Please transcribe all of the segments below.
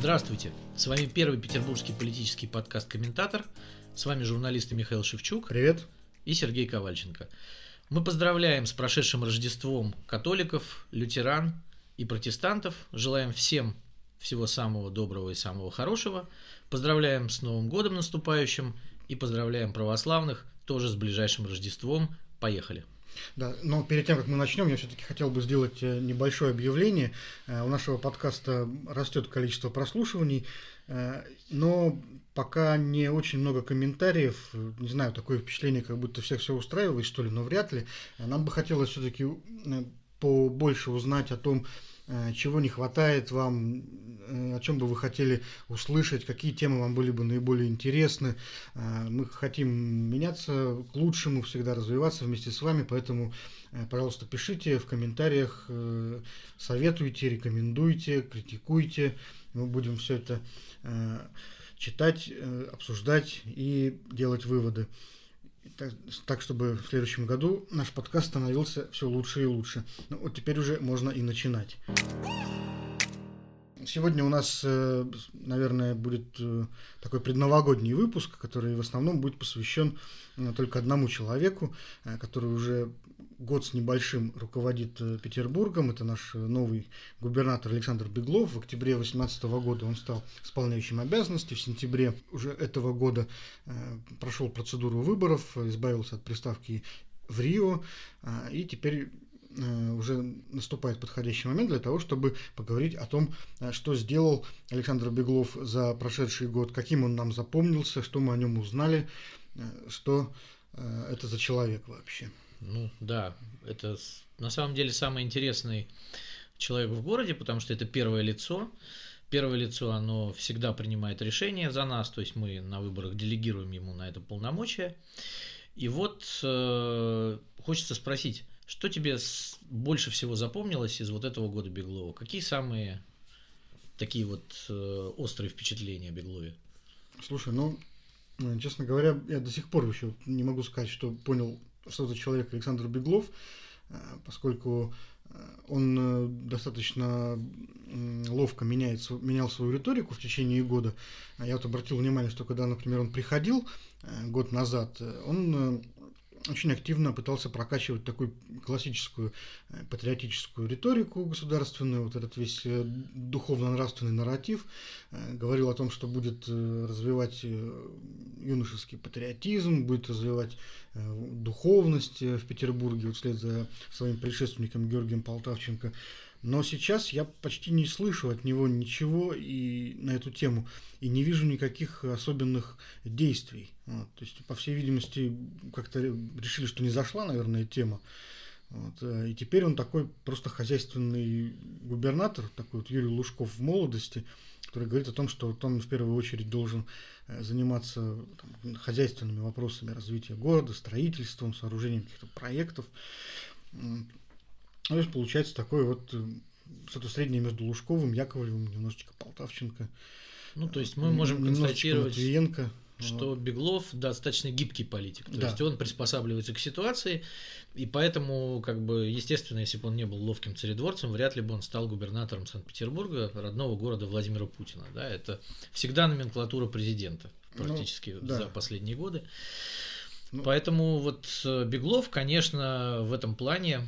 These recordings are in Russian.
Здравствуйте! С вами первый петербургский политический подкаст «Комментатор». С вами журналисты Михаил Шевчук. Привет. И Сергей Ковальченко. Мы поздравляем с прошедшим Рождеством католиков, лютеран и протестантов. Желаем всем всего самого доброго и самого хорошего. Поздравляем с Новым годом наступающим и поздравляем православных тоже с ближайшим Рождеством. Поехали! Да, но перед тем, как мы начнем, я все-таки хотел бы сделать э, небольшое объявление. Э, у нашего подкаста растет количество прослушиваний, э, но пока не очень много комментариев. Не знаю, такое впечатление, как будто всех все устраивает, что ли, но вряд ли. Нам бы хотелось все-таки побольше узнать о том, чего не хватает вам, э, о чем бы вы хотели услышать, какие темы вам были бы наиболее интересны. Э, мы хотим меняться к лучшему, всегда развиваться вместе с вами, поэтому, пожалуйста, пишите в комментариях, советуйте, рекомендуйте, критикуйте. Мы будем все это читать, обсуждать и делать выводы так, так, чтобы в следующем году наш подкаст становился все лучше и лучше. Ну, вот теперь уже можно и начинать. Сегодня у нас, э, наверное, будет э, такой предновогодний выпуск, который в основном будет посвящен э, только одному человеку, который уже год с небольшим руководит Петербургом. Это наш новый губернатор Александр Беглов. В октябре 2018 года он стал исполняющим обязанности. В сентябре уже этого года прошел процедуру выборов, избавился от приставки в Рио и теперь Э, уже наступает подходящий момент для того, чтобы поговорить о том, э, что сделал Александр Беглов за прошедший год, каким он нам запомнился, что мы о нем узнали, э, что это за человек вообще. Ну да, это на самом деле самый интересный человек в городе, потому что это первое лицо. Первое лицо, оно всегда принимает решения за нас, то есть мы на выборах делегируем ему на это полномочия. И вот э, хочется спросить, что тебе больше всего запомнилось из вот этого года Беглова? Какие самые такие вот э, острые впечатления о Беглове? Слушай, ну, честно говоря, я до сих пор еще не могу сказать, что понял, что за человек Александр Беглов, э, поскольку э, он достаточно ловко меняет, менял свою риторику в течение года. Я вот обратил внимание, что когда, например, он приходил год назад, он очень активно пытался прокачивать такую классическую э, патриотическую риторику государственную, вот этот весь э, духовно-нравственный нарратив, э, говорил о том, что будет развивать юношеский патриотизм, будет развивать духовность в Петербурге, вот вслед за своим предшественником Георгием Полтавченко. Но сейчас я почти не слышу от него ничего и на эту тему и не вижу никаких особенных действий. Вот, то есть, по всей видимости, как-то решили, что не зашла, наверное, тема. Вот, э, и теперь он такой просто хозяйственный губернатор, такой вот Юрий Лужков в молодости, который говорит о том, что вот он в первую очередь должен э, заниматься там, хозяйственными вопросами развития города, строительством, сооружением каких-то проектов. Ну, то есть получается такое вот э, что-то среднее между Лужковым, Яковлевым, немножечко Полтавченко. Ну, то есть мы можем констатировать, Матвиенко. что Беглов достаточно гибкий политик. То да. есть он приспосабливается к ситуации, и поэтому, как бы, естественно, если бы он не был ловким царедворцем, вряд ли бы он стал губернатором Санкт-Петербурга, родного города Владимира Путина. Да? Это всегда номенклатура президента практически ну, да. за последние годы. Ну, Поэтому вот э, Беглов, конечно, в этом плане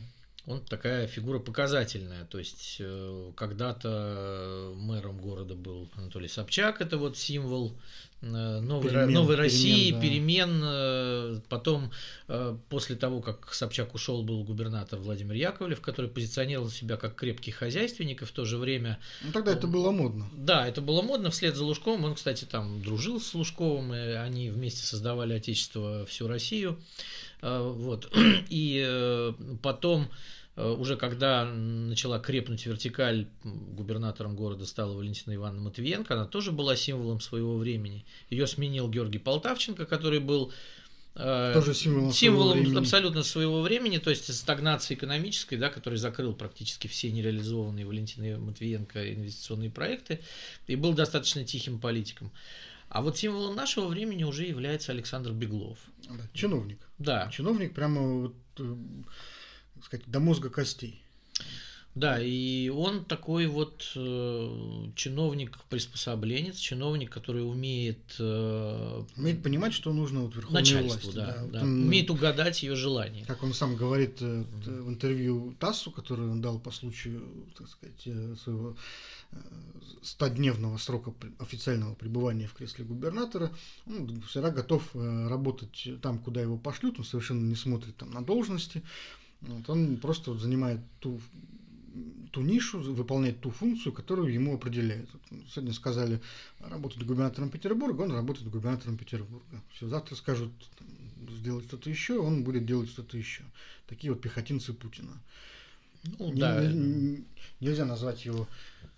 он такая фигура показательная. То есть э, когда-то мэром города был Анатолий Собчак, это вот символ э, новой, перемен, новой России, перемен. Да. перемен. Э, потом, после того, как Собчак ушел, был губернатор Владимир Яковлев, который позиционировал себя как крепкий хозяйственник, и в то же время... Ну, тогда он, это было модно. Да, это было модно. Вслед за Лужковым, он, кстати, там дружил с Лужковым, и они вместе создавали Отечество всю Россию. Вот. И потом Э, уже когда начала крепнуть вертикаль, губернатором города стала Валентина Ивановна Матвиенко, она тоже была символом своего времени. Ее сменил Георгий Полтавченко, который был э, тоже символом, символом своего абсолютно своего времени, то есть стагнации экономической, да, который закрыл практически все нереализованные Валентиной Матвиенко инвестиционные проекты и был достаточно тихим политиком. А вот символом нашего времени уже является Александр Беглов. Да, чиновник. Да. Чиновник прямо вот э, сказать, до мозга костей. Да, и он такой вот э, чиновник-приспособленец, чиновник, который умеет... Э, умеет понимать, что нужно вот верховной начальству, власти. Да, да. Вот он, умеет угодать ее желание. Как он сам говорит э, в интервью ТАССу, которое он дал по случаю, так сказать, э, своего э, стодневного срока официального пребывания в кресле губернатора, он всегда готов э, работать там, куда его пошлют, он совершенно не смотрит там на должности, вот он просто вот занимает ту ту нишу, выполнять ту функцию, которую ему определяют. сегодня сказали работать губернатором Петербурга, он работает губернатором Петербурга. Все, завтра скажут сделать что-то еще, он будет делать что-то еще. Такие вот пехотинцы Путина. Ну, да. не, нельзя назвать его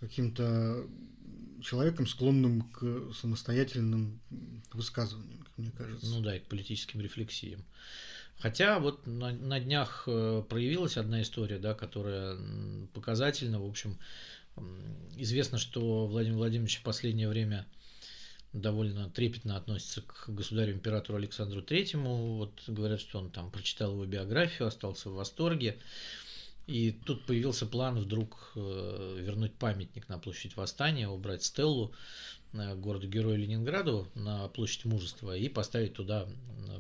каким-то человеком, склонным к самостоятельным высказываниям, как мне кажется. Ну да, и к политическим рефлексиям. Хотя вот на, на днях э, проявилась одна история, да, которая показательна. В общем, известно, что Владимир Владимирович в последнее время довольно трепетно относится к государю-императору Александру Третьему. Вот говорят, что он там прочитал его биографию, остался в восторге. И тут появился план вдруг э, вернуть памятник на площадь Восстания, убрать стеллу городу-герою Ленинграду на площадь Мужества и поставить туда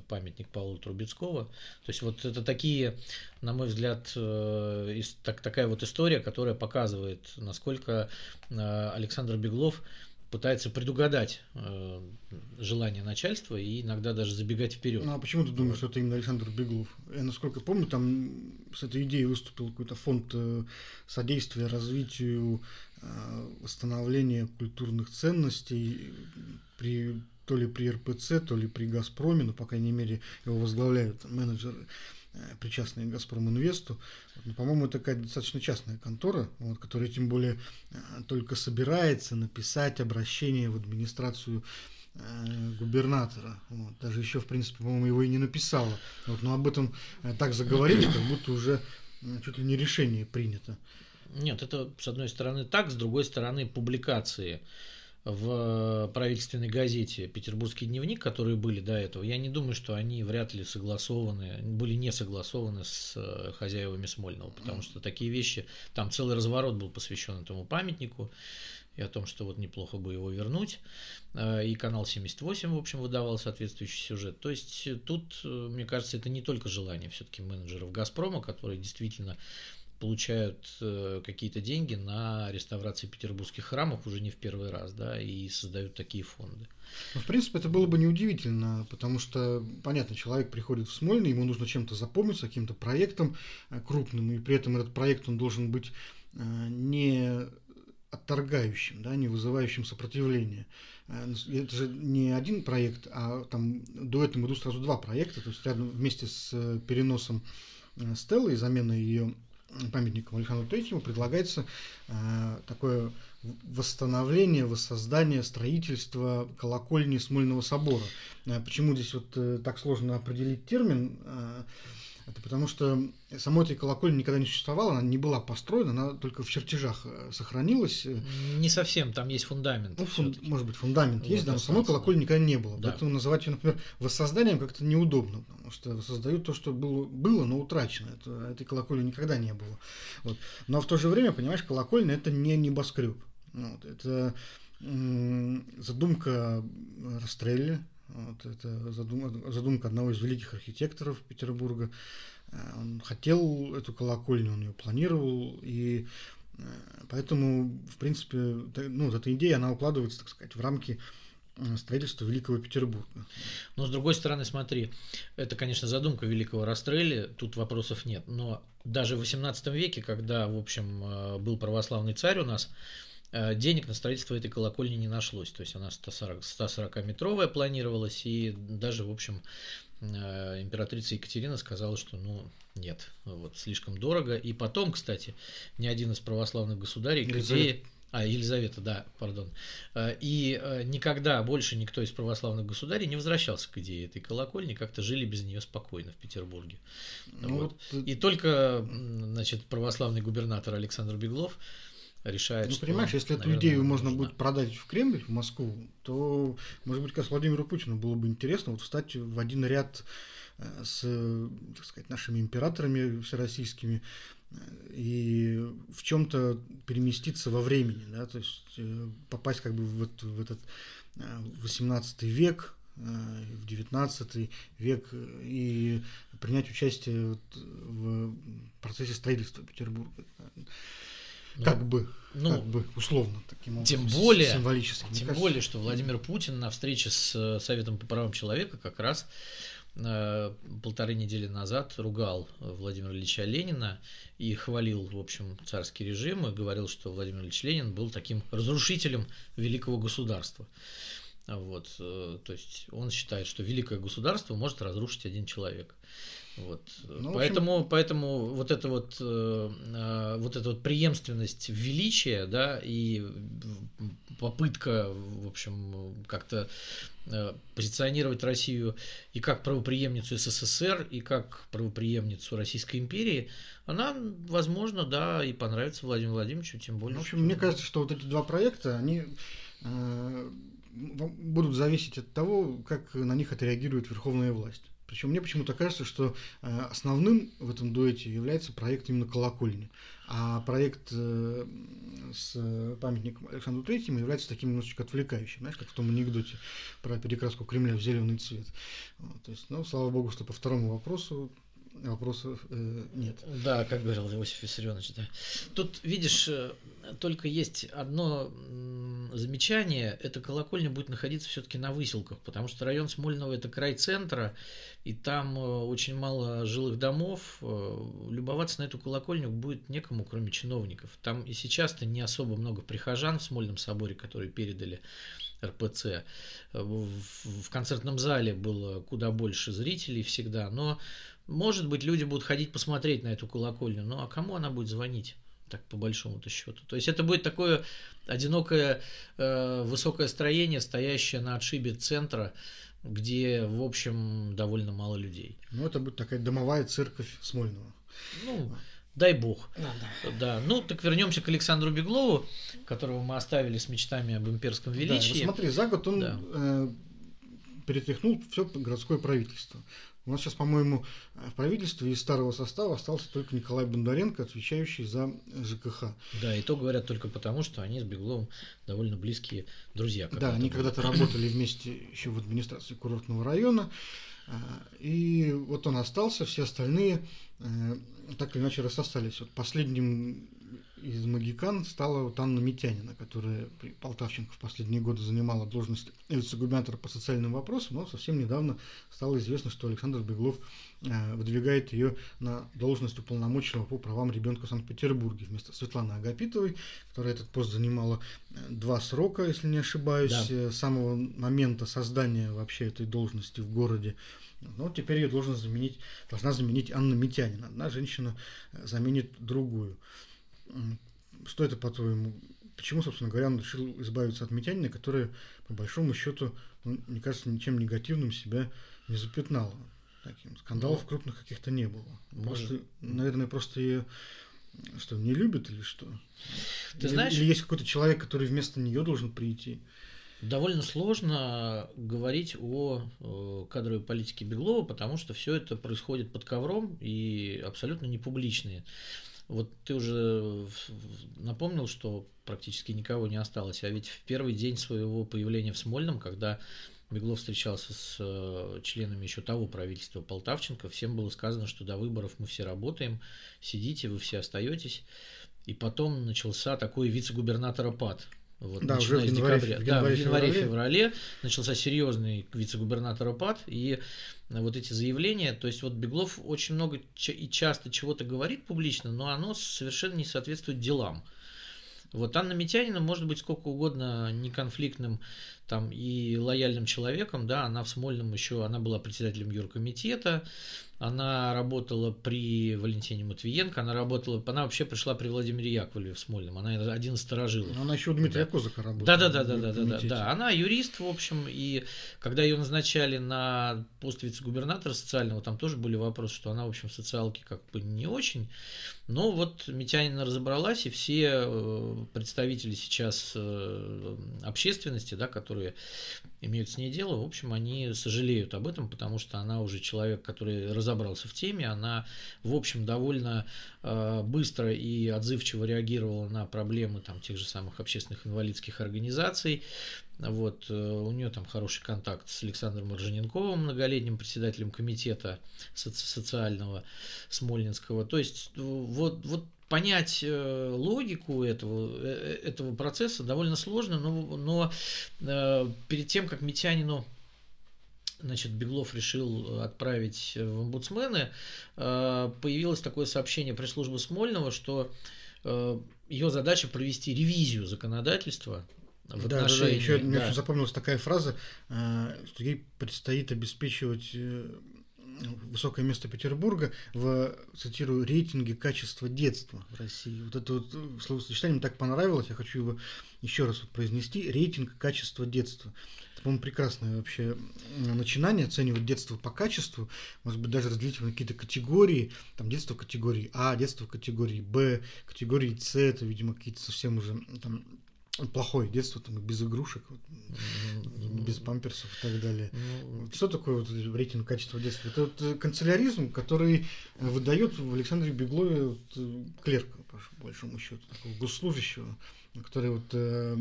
памятник Павла Трубецкого. То есть вот это такие, на мой взгляд, э, так, такая вот история, которая показывает, насколько э, Александр Беглов пытается предугадать э, желание начальства и иногда даже забегать вперед. Ну а почему ты думаешь, что это именно Александр Беглов? Я, насколько помню, там с этой идеей выступил какой-то фонд э, содействия развитию э, восстановления культурных ценностей при то ли при РПЦ, то ли при Газпроме, но, по крайней мере, его возглавляют менеджеры Э, причастные к Газпром Инвесту. Ну, по-моему, это такая достаточно частная контора, вот, которая тем более э, только собирается написать обращение в администрацию губернатора. Вот. Даже еще, в принципе, по-моему, его и не написала. Вот, но об этом так заговорили, как будто уже чуть ли не решение принято. Нет, это с одной стороны так, с другой стороны публикации в правительственной газете «Петербургский дневник», которые были до этого, я не думаю, что они вряд ли согласованы, были не согласованы с э, хозяевами Смольного, потому что такие вещи, там целый разворот был посвящен этому памятнику, и о том, что вот неплохо бы его вернуть. Э, и канал 78, в общем, выдавал соответствующий сюжет. То есть тут, э, мне кажется, это не только желание все-таки менеджеров «Газпрома», которые действительно получают э, какие-то деньги на реставрации петербургских храмов уже не в первый раз, да, и создают такие фонды. Ну, в принципе, это было бы неудивительно, потому что, понятно, человек приходит в Смольный, ему нужно чем-то запомниться, каким-то проектом э, крупным, и при этом этот проект, он должен быть э, не отторгающим, да, не вызывающим сопротивления. Это же не один проект, а там до этого идут сразу два проекта, то есть рядом вместе с переносом Стеллы и заменой ее памятником Александру Третьему предлагается э, такое восстановление, воссоздание, строительство колокольни Смольного собора. Э, почему здесь вот э, так сложно определить термин? Э, это потому что самой этой колокольни никогда не существовало, она не была построена, она только в чертежах э, сохранилась. Не совсем, там есть фундамент. Ну, фун, может быть, фундамент вот есть, да, но самой колокольни никогда не было. Да. Поэтому называть ее, например, воссозданием как-то неудобно, потому что создают то, что было, было но утрачено. Это, этой колокольни никогда не было. Вот. Но в то же время, понимаешь, колокольня это не небоскреб. Вот. Это задумка Растрелли, вот это задумка, задумка одного из великих архитекторов Петербурга. Э, он хотел эту колокольню, он ее планировал, и э, поэтому, в принципе, ну, вот эта идея, она укладывается, так сказать, в рамки э, строительства Великого Петербурга. Но с другой стороны, смотри, это, конечно, задумка Великого Растрелли, тут вопросов нет. Но даже в XVIII веке, когда, в общем, был православный царь у нас, денег на строительство этой колокольни не нашлось. То есть она 140-метровая планировалась, и даже, в общем, э, императрица Екатерина сказала, что ну нет, вот слишком дорого. И потом, кстати, ни один из православных государей к идее... А, Елизавета, да, пардон. Э, и никогда больше никто из православных государей не возвращался к идее этой колокольни, как-то жили без нее спокойно в Петербурге. Ну, вот. Вот... И только, значит, православный губернатор Александр Беглов решает. Ну, что, понимаешь, если наверное, эту идею можно будет продать в Кремль, в Москву, то, может быть, как Владимиру Путину было бы интересно вот встать в один ряд э, с, так сказать, нашими императорами всероссийскими э, и в чем-то переместиться во времени, да, то есть э, попасть как бы в, в этот 18 э, век, в 19 век и принять участие в процессе строительства Петербурга. Ну, как бы, ну, как бы условно таким образом, тем более, символически. Тем кажется, более, что Владимир Путин на встрече с Советом по правам человека как раз Э, полторы недели назад ругал Владимира Ильича Ленина и хвалил, в общем, царский режим и говорил, что Владимир Ильич Ленин был таким разрушителем великого государства. Вот, э, то есть он считает, что великое государство может разрушить один человек. Вот. Ну, поэтому, общем... поэтому вот эта вот, э, э, вот эта вот преемственность величия, да, и попытка, в общем, как-то позиционировать Россию и как правоприемницу СССР, и как правоприемницу Российской империи, она, возможно, да, и понравится Владимиру Владимировичу, тем более. Ну, в общем, что... мне кажется, что вот эти два проекта, они э, будут зависеть от того, как на них отреагирует верховная власть. Причем мне почему-то кажется, что э, основным в этом дуэте является проект именно колокольни. А проект э, с памятником Александру Третьему является таким немножечко отвлекающим, знаешь, как в том анекдоте про перекраску Кремля в зеленый цвет. Вот, то есть, ну, слава богу, что по второму вопросу вопросов э, нет. Да, как говорил Иосиф Виссарионович, да. Тут, видишь, э, только есть одно замечание, эта колокольня будет находиться все-таки на выселках, потому что район Смольного – это край центра, и там э, очень мало жилых домов. Э, любоваться на эту колокольню будет некому, кроме чиновников. Там и сейчас-то не особо много прихожан в Смольном соборе, которые передали РПЦ. В концертном зале было куда больше зрителей всегда, но может быть, люди будут ходить посмотреть на эту колокольню, ну а кому она будет звонить? Так, по большому-то счету. То есть это будет такое одинокое э, высокое строение, стоящее на отшибе центра, где, в общем, довольно мало людей. Ну, это будет такая домовая церковь Смольного. Ну, дай бог. Ну, да. да. Ну, так вернемся к Александру Беглову, которого мы оставили с мечтами об имперском величии. Да, ну, смотри, за год он да. э, перетряхнул все городское правительство. У нас сейчас, по-моему, в правительстве из старого состава остался только Николай Бондаренко, отвечающий за ЖКХ. Да, и то говорят только потому, что они с Бегловым довольно близкие друзья. Да, они когда-то работали вместе еще в администрации курортного района. А, и вот он остался, все остальные э, так или иначе рассосались. Вот последним из магикан стала вот Анна Митянина, которая при Полтавченко в последние годы занимала должность вице-губернатора по социальным вопросам, но совсем недавно стало известно, что Александр Беглов э, выдвигает ее на должность уполномоченного по правам ребенка в Санкт-Петербурге вместо Светланы Агапитовой, которая этот пост занимала э, два срока, если не ошибаюсь, да. Э, с самого момента создания вообще этой должности в городе. Но теперь ее должен заменить, должна заменить Анна Митянина. Одна женщина заменит другую. Что это, по-твоему? Почему, собственно говоря, он решил избавиться от Митянина, которая, по большому счету, ну, мне кажется, ничем негативным себя не запятнала. Таким скандалов ну, крупных каких-то не было. Может. Просто, наверное, просто ее что, не любят или что? Ты или, знаешь... Или есть какой-то человек, который вместо нее должен прийти? Довольно сложно говорить о кадровой политике Беглова, потому что все это происходит под ковром и абсолютно не публичные. Вот ты уже напомнил, что практически никого не осталось, а ведь в первый день своего появления в Смольном, когда Беглов встречался с э, членами еще того правительства Полтавченко, всем было сказано, что до выборов мы все работаем, сидите, вы все остаетесь. И потом начался такой вице-губернатора ПАД, вот, да, уже в январе, декабря. В январе, да, в январе-феврале начался серьезный вице-губернатор ПАД, и вот эти заявления, то есть вот Беглов очень много и часто чего-то говорит публично, но оно совершенно не соответствует делам. Вот Анна Митянина может быть сколько угодно неконфликтным там и лояльным человеком, да, она в Смольном еще, она была председателем юркомитета, она работала при Валентине Матвиенко, она работала, она вообще пришла при Владимире Яковлеве в Смольном, она один из старожилов. Она еще у Дмитрия да. Козака работала. Да, да, да, да, да, да, да, да. Она юрист, в общем, и когда ее назначали на пост вице-губернатора социального, там тоже были вопросы, что она, в общем, в социалке как бы не очень. Но вот Митянина разобралась, и все э, представители сейчас э, общественности, да, которые которые имеют с ней дело, в общем, они сожалеют об этом, потому что она уже человек, который разобрался в теме, она, в общем, довольно э, быстро и отзывчиво реагировала на проблемы там, тех же самых общественных инвалидских организаций. Вот, э, у нее там хороший контакт с Александром Ржаненковым, многолетним председателем комитета соци- социального Смольнинского. То есть вот, вот понять э, логику этого, э, этого процесса довольно сложно, но, но э, перед тем, как Митянину значит, Беглов решил отправить в омбудсмены, появилось такое сообщение пресс-службы Смольного, что ее задача провести ревизию законодательства в да, отношении... Да, да, еще да. мне запомнилась такая фраза, что ей предстоит обеспечивать высокое место Петербурга в, цитирую, рейтинге качества детства в России. Вот это вот словосочетание мне так понравилось, я хочу его еще раз произнести. Рейтинг качества детства. Это, по-моему, прекрасное вообще начинание, оценивать детство по качеству, может быть, даже разделить на какие-то категории, там детство категории А, детство категории Б, категории С, это, видимо, какие-то совсем уже там плохое детство, там, без игрушек, вот, без памперсов и так далее. Ну, Что такое вот рейтинг качества детства? Это вот э, канцеляризм, который выдает в Александре Беглове вот, э, клерка, по большому счету, такого госслужащего, который вот э,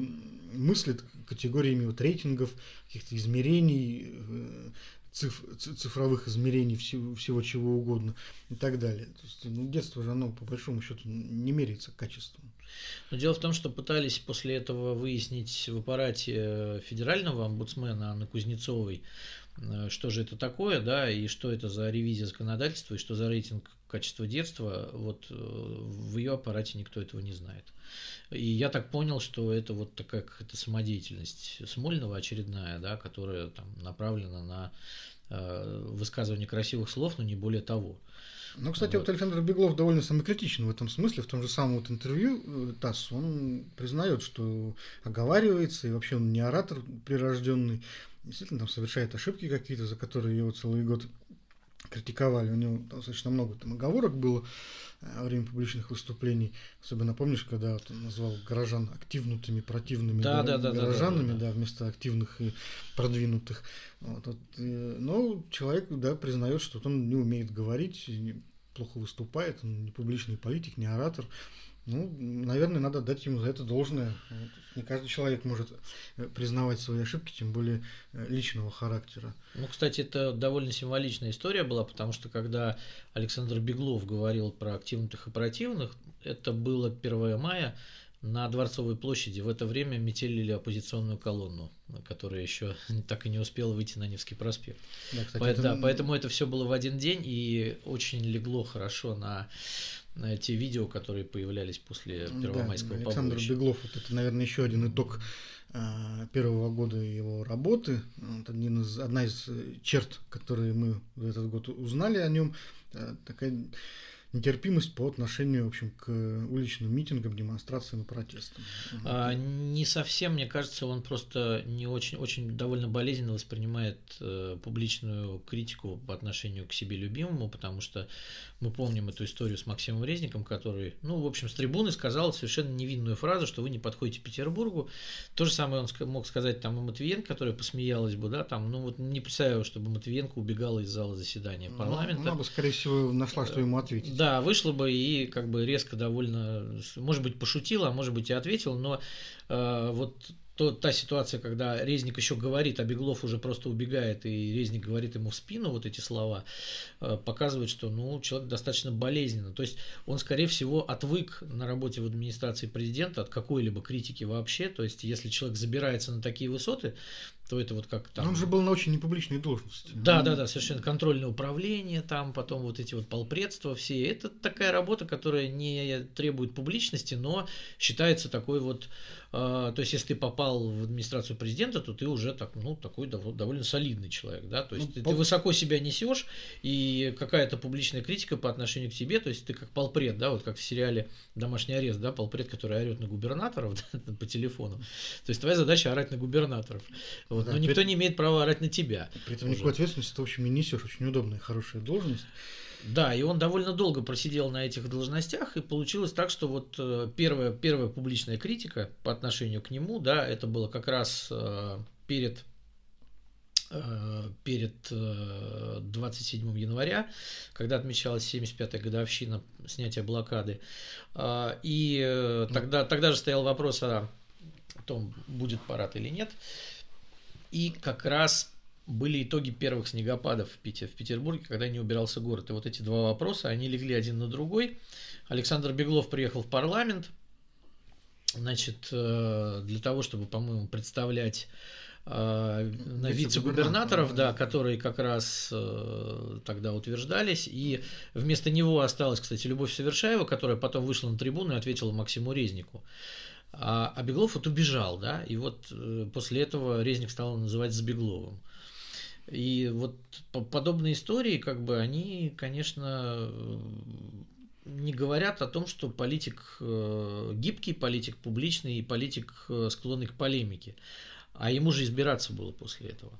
мыслит категориями вот рейтингов, каких-то измерений, э, циф, цифровых измерений всего, всего чего угодно и так далее. То есть, ну, детство же оно по большому счету не меряется качеством. Но дело в том, что пытались после этого выяснить в аппарате федерального омбудсмена Анны Кузнецовой, э, что же это такое, да, и что это за ревизия законодательства, и что за рейтинг качества детства, вот э, в ее аппарате никто этого не знает. И я так понял, что это вот такая какая-то самодеятельность Смольного очередная, да, которая там направлена на э, высказывание красивых слов, но не более того. Ну, кстати, вот. вот Александр Беглов довольно самокритичен в этом смысле. В том же самом вот интервью э, ТАСС он признает, что оговаривается, и вообще он не оратор прирожденный. Действительно, там совершает ошибки какие-то, за которые его целый год критиковали. У него достаточно много там оговорок было э, во время публичных выступлений. Особенно помнишь, когда вот он назвал горожан активнутыми, противными да, да, да, горожанами, да, да, да, да. вместо активных и продвинутых. Вот, вот, э, но человек да, признает, что он не умеет говорить, плохо выступает, он не публичный политик, не оратор. Ну, наверное, надо дать ему за это должное. Не каждый человек может э, признавать свои ошибки, тем более э, личного характера. Ну, кстати, это довольно символичная история была, потому что когда Александр Беглов говорил про активных и противных, это было 1 мая на Дворцовой площади. В это время метелили оппозиционную колонну, которая еще так и не успела выйти на Невский проспект. Да, кстати, По, это... да, поэтому это все было в один день и очень легло хорошо на те видео, которые появлялись после Первомайского да, Александр побоища. Беглов, вот это, наверное, еще один итог а, первого года его работы. Один из, одна из черт, которые мы в этот год узнали о нем, а, такая нетерпимость по отношению, в общем, к уличным митингам, демонстрациям и протестам. А, не совсем, мне кажется, он просто не очень, очень довольно болезненно воспринимает э, публичную критику по отношению к себе любимому, потому что мы помним эту историю с Максимом Резником, который, ну, в общем, с трибуны сказал совершенно невинную фразу, что вы не подходите Петербургу. То же самое он мог сказать там и Матвиенко, которая посмеялась бы, да, там, ну, вот не представляю, чтобы Матвиенко убегала из зала заседания ну, парламента. Ну, она бы, скорее всего, нашла, что ему ответить. Да, вышла бы и как бы резко довольно, может быть, пошутила, а может быть и ответила, но э, вот то, та ситуация, когда Резник еще говорит, а Беглов уже просто убегает, и Резник говорит ему в спину вот эти слова, э, показывает, что ну, человек достаточно болезненно. То есть он, скорее всего, отвык на работе в администрации президента от какой-либо критики вообще. То есть если человек забирается на такие высоты, то это вот как там... он же был на очень непубличной должности. Да, да, да, совершенно контрольное управление, там потом вот эти вот полпредства все. Это такая работа, которая не требует публичности, но считается такой вот а, то есть, если ты попал в администрацию президента, то ты уже так, ну, такой довольно солидный человек, да, то есть ну, ты, пол... ты высоко себя несешь, и какая-то публичная критика по отношению к тебе, то есть ты как полпред, да, вот как в сериале «Домашний арест», да, полпред, который орет на губернаторов да, по телефону, то есть твоя задача орать на губернаторов, вот, да, но никто не имеет права орать на тебя. При этом никакой ответственности ты, в общем, не несешь, очень удобная, хорошая должность. Да, и он довольно долго просидел на этих должностях, и получилось так, что вот э, первая, первая публичная критика по отношению к нему, да, это было как раз э, перед Э, перед 27 э, января, когда отмечалась 75-я годовщина снятия блокады. А, и тогда, тогда же стоял вопрос о том, будет парад или нет. И как раз были итоги первых снегопадов в, Питер, в Петербурге, когда не убирался город. И вот эти два вопроса, они легли один на другой. Александр Беглов приехал в парламент, значит, э, для того, чтобы, по-моему, представлять Э, на вице-губернаторов, да, которые как раз э, тогда утверждались. И вместо него осталась, кстати, Любовь Совершаева, которая потом вышла на трибуну и ответила Максиму Резнику. А, Беглов вот убежал, да, и вот э, после этого Резник стал называть Забегловым. И вот подобные истории, как бы, они, конечно, не говорят о том, что политик гибкий, политик публичный и политик склонный к полемике. А ему же избираться было после этого.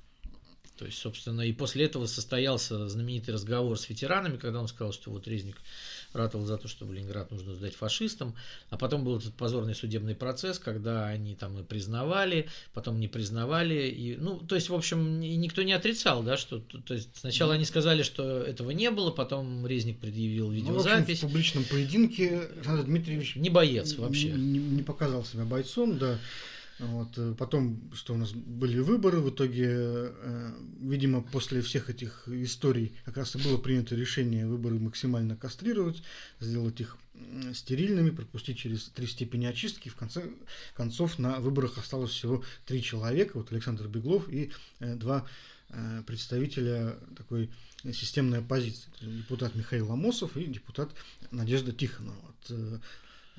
То есть, собственно, и после этого состоялся знаменитый разговор с ветеранами, когда он сказал, что вот Резник ратовал за то, что Ленинград нужно сдать фашистам, а потом был этот позорный судебный процесс, когда они там и признавали, потом не признавали, и, ну, то есть, в общем, никто не отрицал, да, что, то есть, сначала они сказали, что этого не было, потом Резник предъявил видеозапись. Ну, в, общем, в публичном поединке Александр Дмитриевич не боец вообще. Не, не показал себя бойцом, да. Вот. Э, потом, что у нас были выборы, в итоге, э, видимо, после всех этих историй как раз и было принято решение выборы максимально кастрировать, сделать их стерильными, пропустить через три степени очистки. В конце концов на выборах осталось всего три человека, вот Александр Беглов и э, два представителя такой системной оппозиции. Депутат Михаил Ломосов и депутат Надежда Тихонова. Вот, э,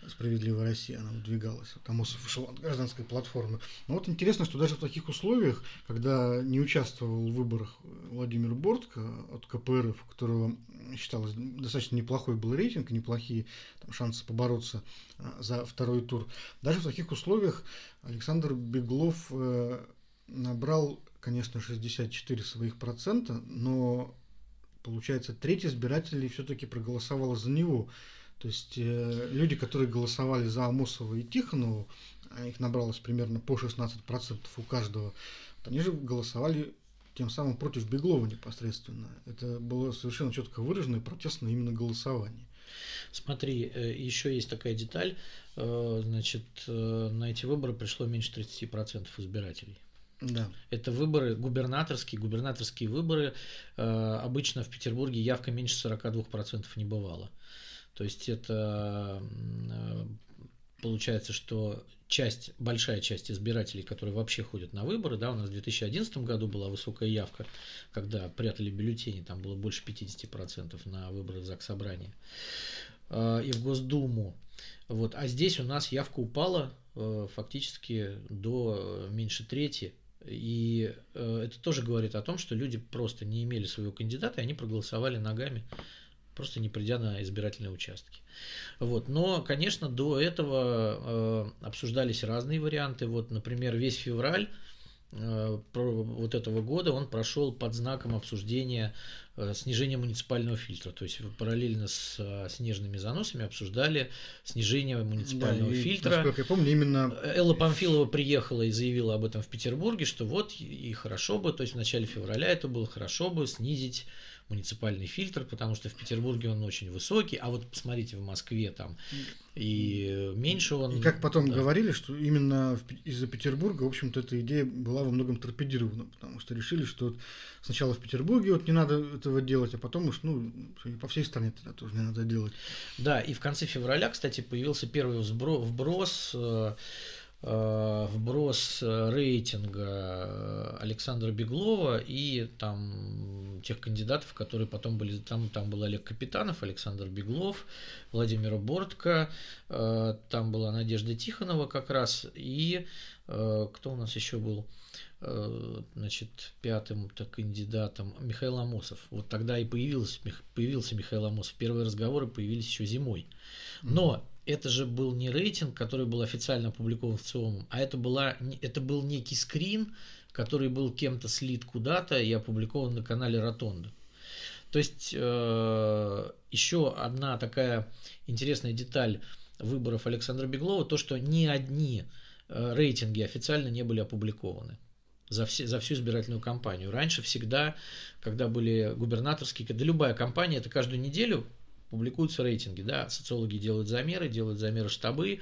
«Справедливая Россия», она выдвигалась. Там вышел от гражданской платформы. Но вот интересно, что даже в таких условиях, когда не участвовал в выборах Владимир Бортко от КПРФ, у которого считалось достаточно неплохой был рейтинг, неплохие там, шансы побороться а, за второй тур, даже в таких условиях Александр Беглов э, набрал, конечно, 64 своих процента, но получается, треть избирателей все-таки проголосовало за него. То есть э, люди, которые голосовали за Амосова и Тихонову, а их набралось примерно по 16% у каждого, вот они же голосовали тем самым против Беглова непосредственно. Это было совершенно четко выраженное протестное именно голосование. Смотри, э, еще есть такая деталь. Э, значит, э, на эти выборы пришло меньше 30% избирателей. Да. Это выборы губернаторские, губернаторские выборы. Обычно в Петербурге явка меньше 42% не бывало. То есть это э, получается, что часть, большая часть избирателей, которые вообще ходят на выборы, да, у нас в 2011 году была высокая явка, когда прятали бюллетени, там было больше 50% на выборах Заксобрания э, и в Госдуму. Вот. А здесь у нас явка упала э, фактически до меньше трети. И это тоже говорит о том, что люди просто не имели своего кандидата, и они проголосовали ногами просто не придя на избирательные участки. Вот. Но, конечно, до этого э, обсуждались разные варианты. Вот, например, весь февраль э, вот этого года он прошел под знаком обсуждения э, снижения муниципального фильтра. То есть параллельно с э, снежными заносами обсуждали снижение муниципального да, и, фильтра. Насколько я помню, именно... Элла Памфилова приехала и заявила об этом в Петербурге, что вот и хорошо бы, то есть в начале февраля это было хорошо бы снизить муниципальный фильтр, потому что в Петербурге он очень высокий, а вот посмотрите в Москве там и меньше он. И как потом да. говорили, что именно из-за Петербурга, в общем-то, эта идея была во многом торпедирована, потому что решили, что сначала в Петербурге вот не надо этого делать, а потом уж, ну, по всей стране тогда тоже не надо делать. Да, и в конце февраля, кстати, появился первый вброс Э, вброс рейтинга э, Александра Беглова и там тех кандидатов, которые потом были, там, там был Олег Капитанов, Александр Беглов, Владимир Бортко, э, там была Надежда Тихонова как раз, и кто у нас еще был? значит, пятым-то кандидатом Михаил Амосов. Вот тогда и появился, появился Михаил Амосов. Первые разговоры появились еще зимой. Но это же был не рейтинг, который был официально опубликован в ЦИОМом, а это, была, это был некий скрин, который был кем-то слит куда-то и опубликован на канале Ротонда. То есть э, еще одна такая интересная деталь выборов Александра Беглова, то, что ни одни э, рейтинги официально не были опубликованы. за, все, за всю избирательную кампанию. Раньше всегда, когда были губернаторские, когда любая кампания, это каждую неделю публикуются рейтинги, да, социологи делают замеры, делают замеры штабы,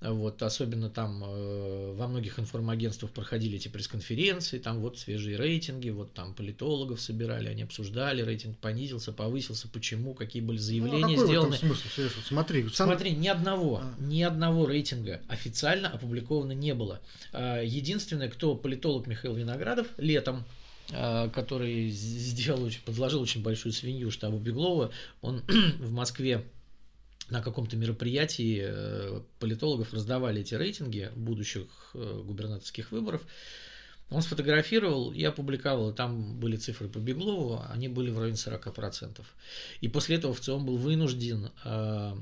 вот, особенно там э, во многих информагентствах проходили эти пресс-конференции, там вот свежие рейтинги, вот там политологов собирали, они обсуждали, рейтинг понизился, повысился, почему, какие были заявления ну, а сделаны. смысл? Смотри, сам... смотри, ни одного, а. ни одного рейтинга официально опубликовано не было. А, единственное, кто политолог Михаил Виноградов летом который сделал, подложил очень большую свинью штабу Беглова, он в Москве на каком-то мероприятии э, политологов раздавали эти рейтинги будущих э, губернаторских выборов. Он сфотографировал и опубликовал. Там были цифры по Беглову, они были в районе 40%. И после этого в целом был вынужден э,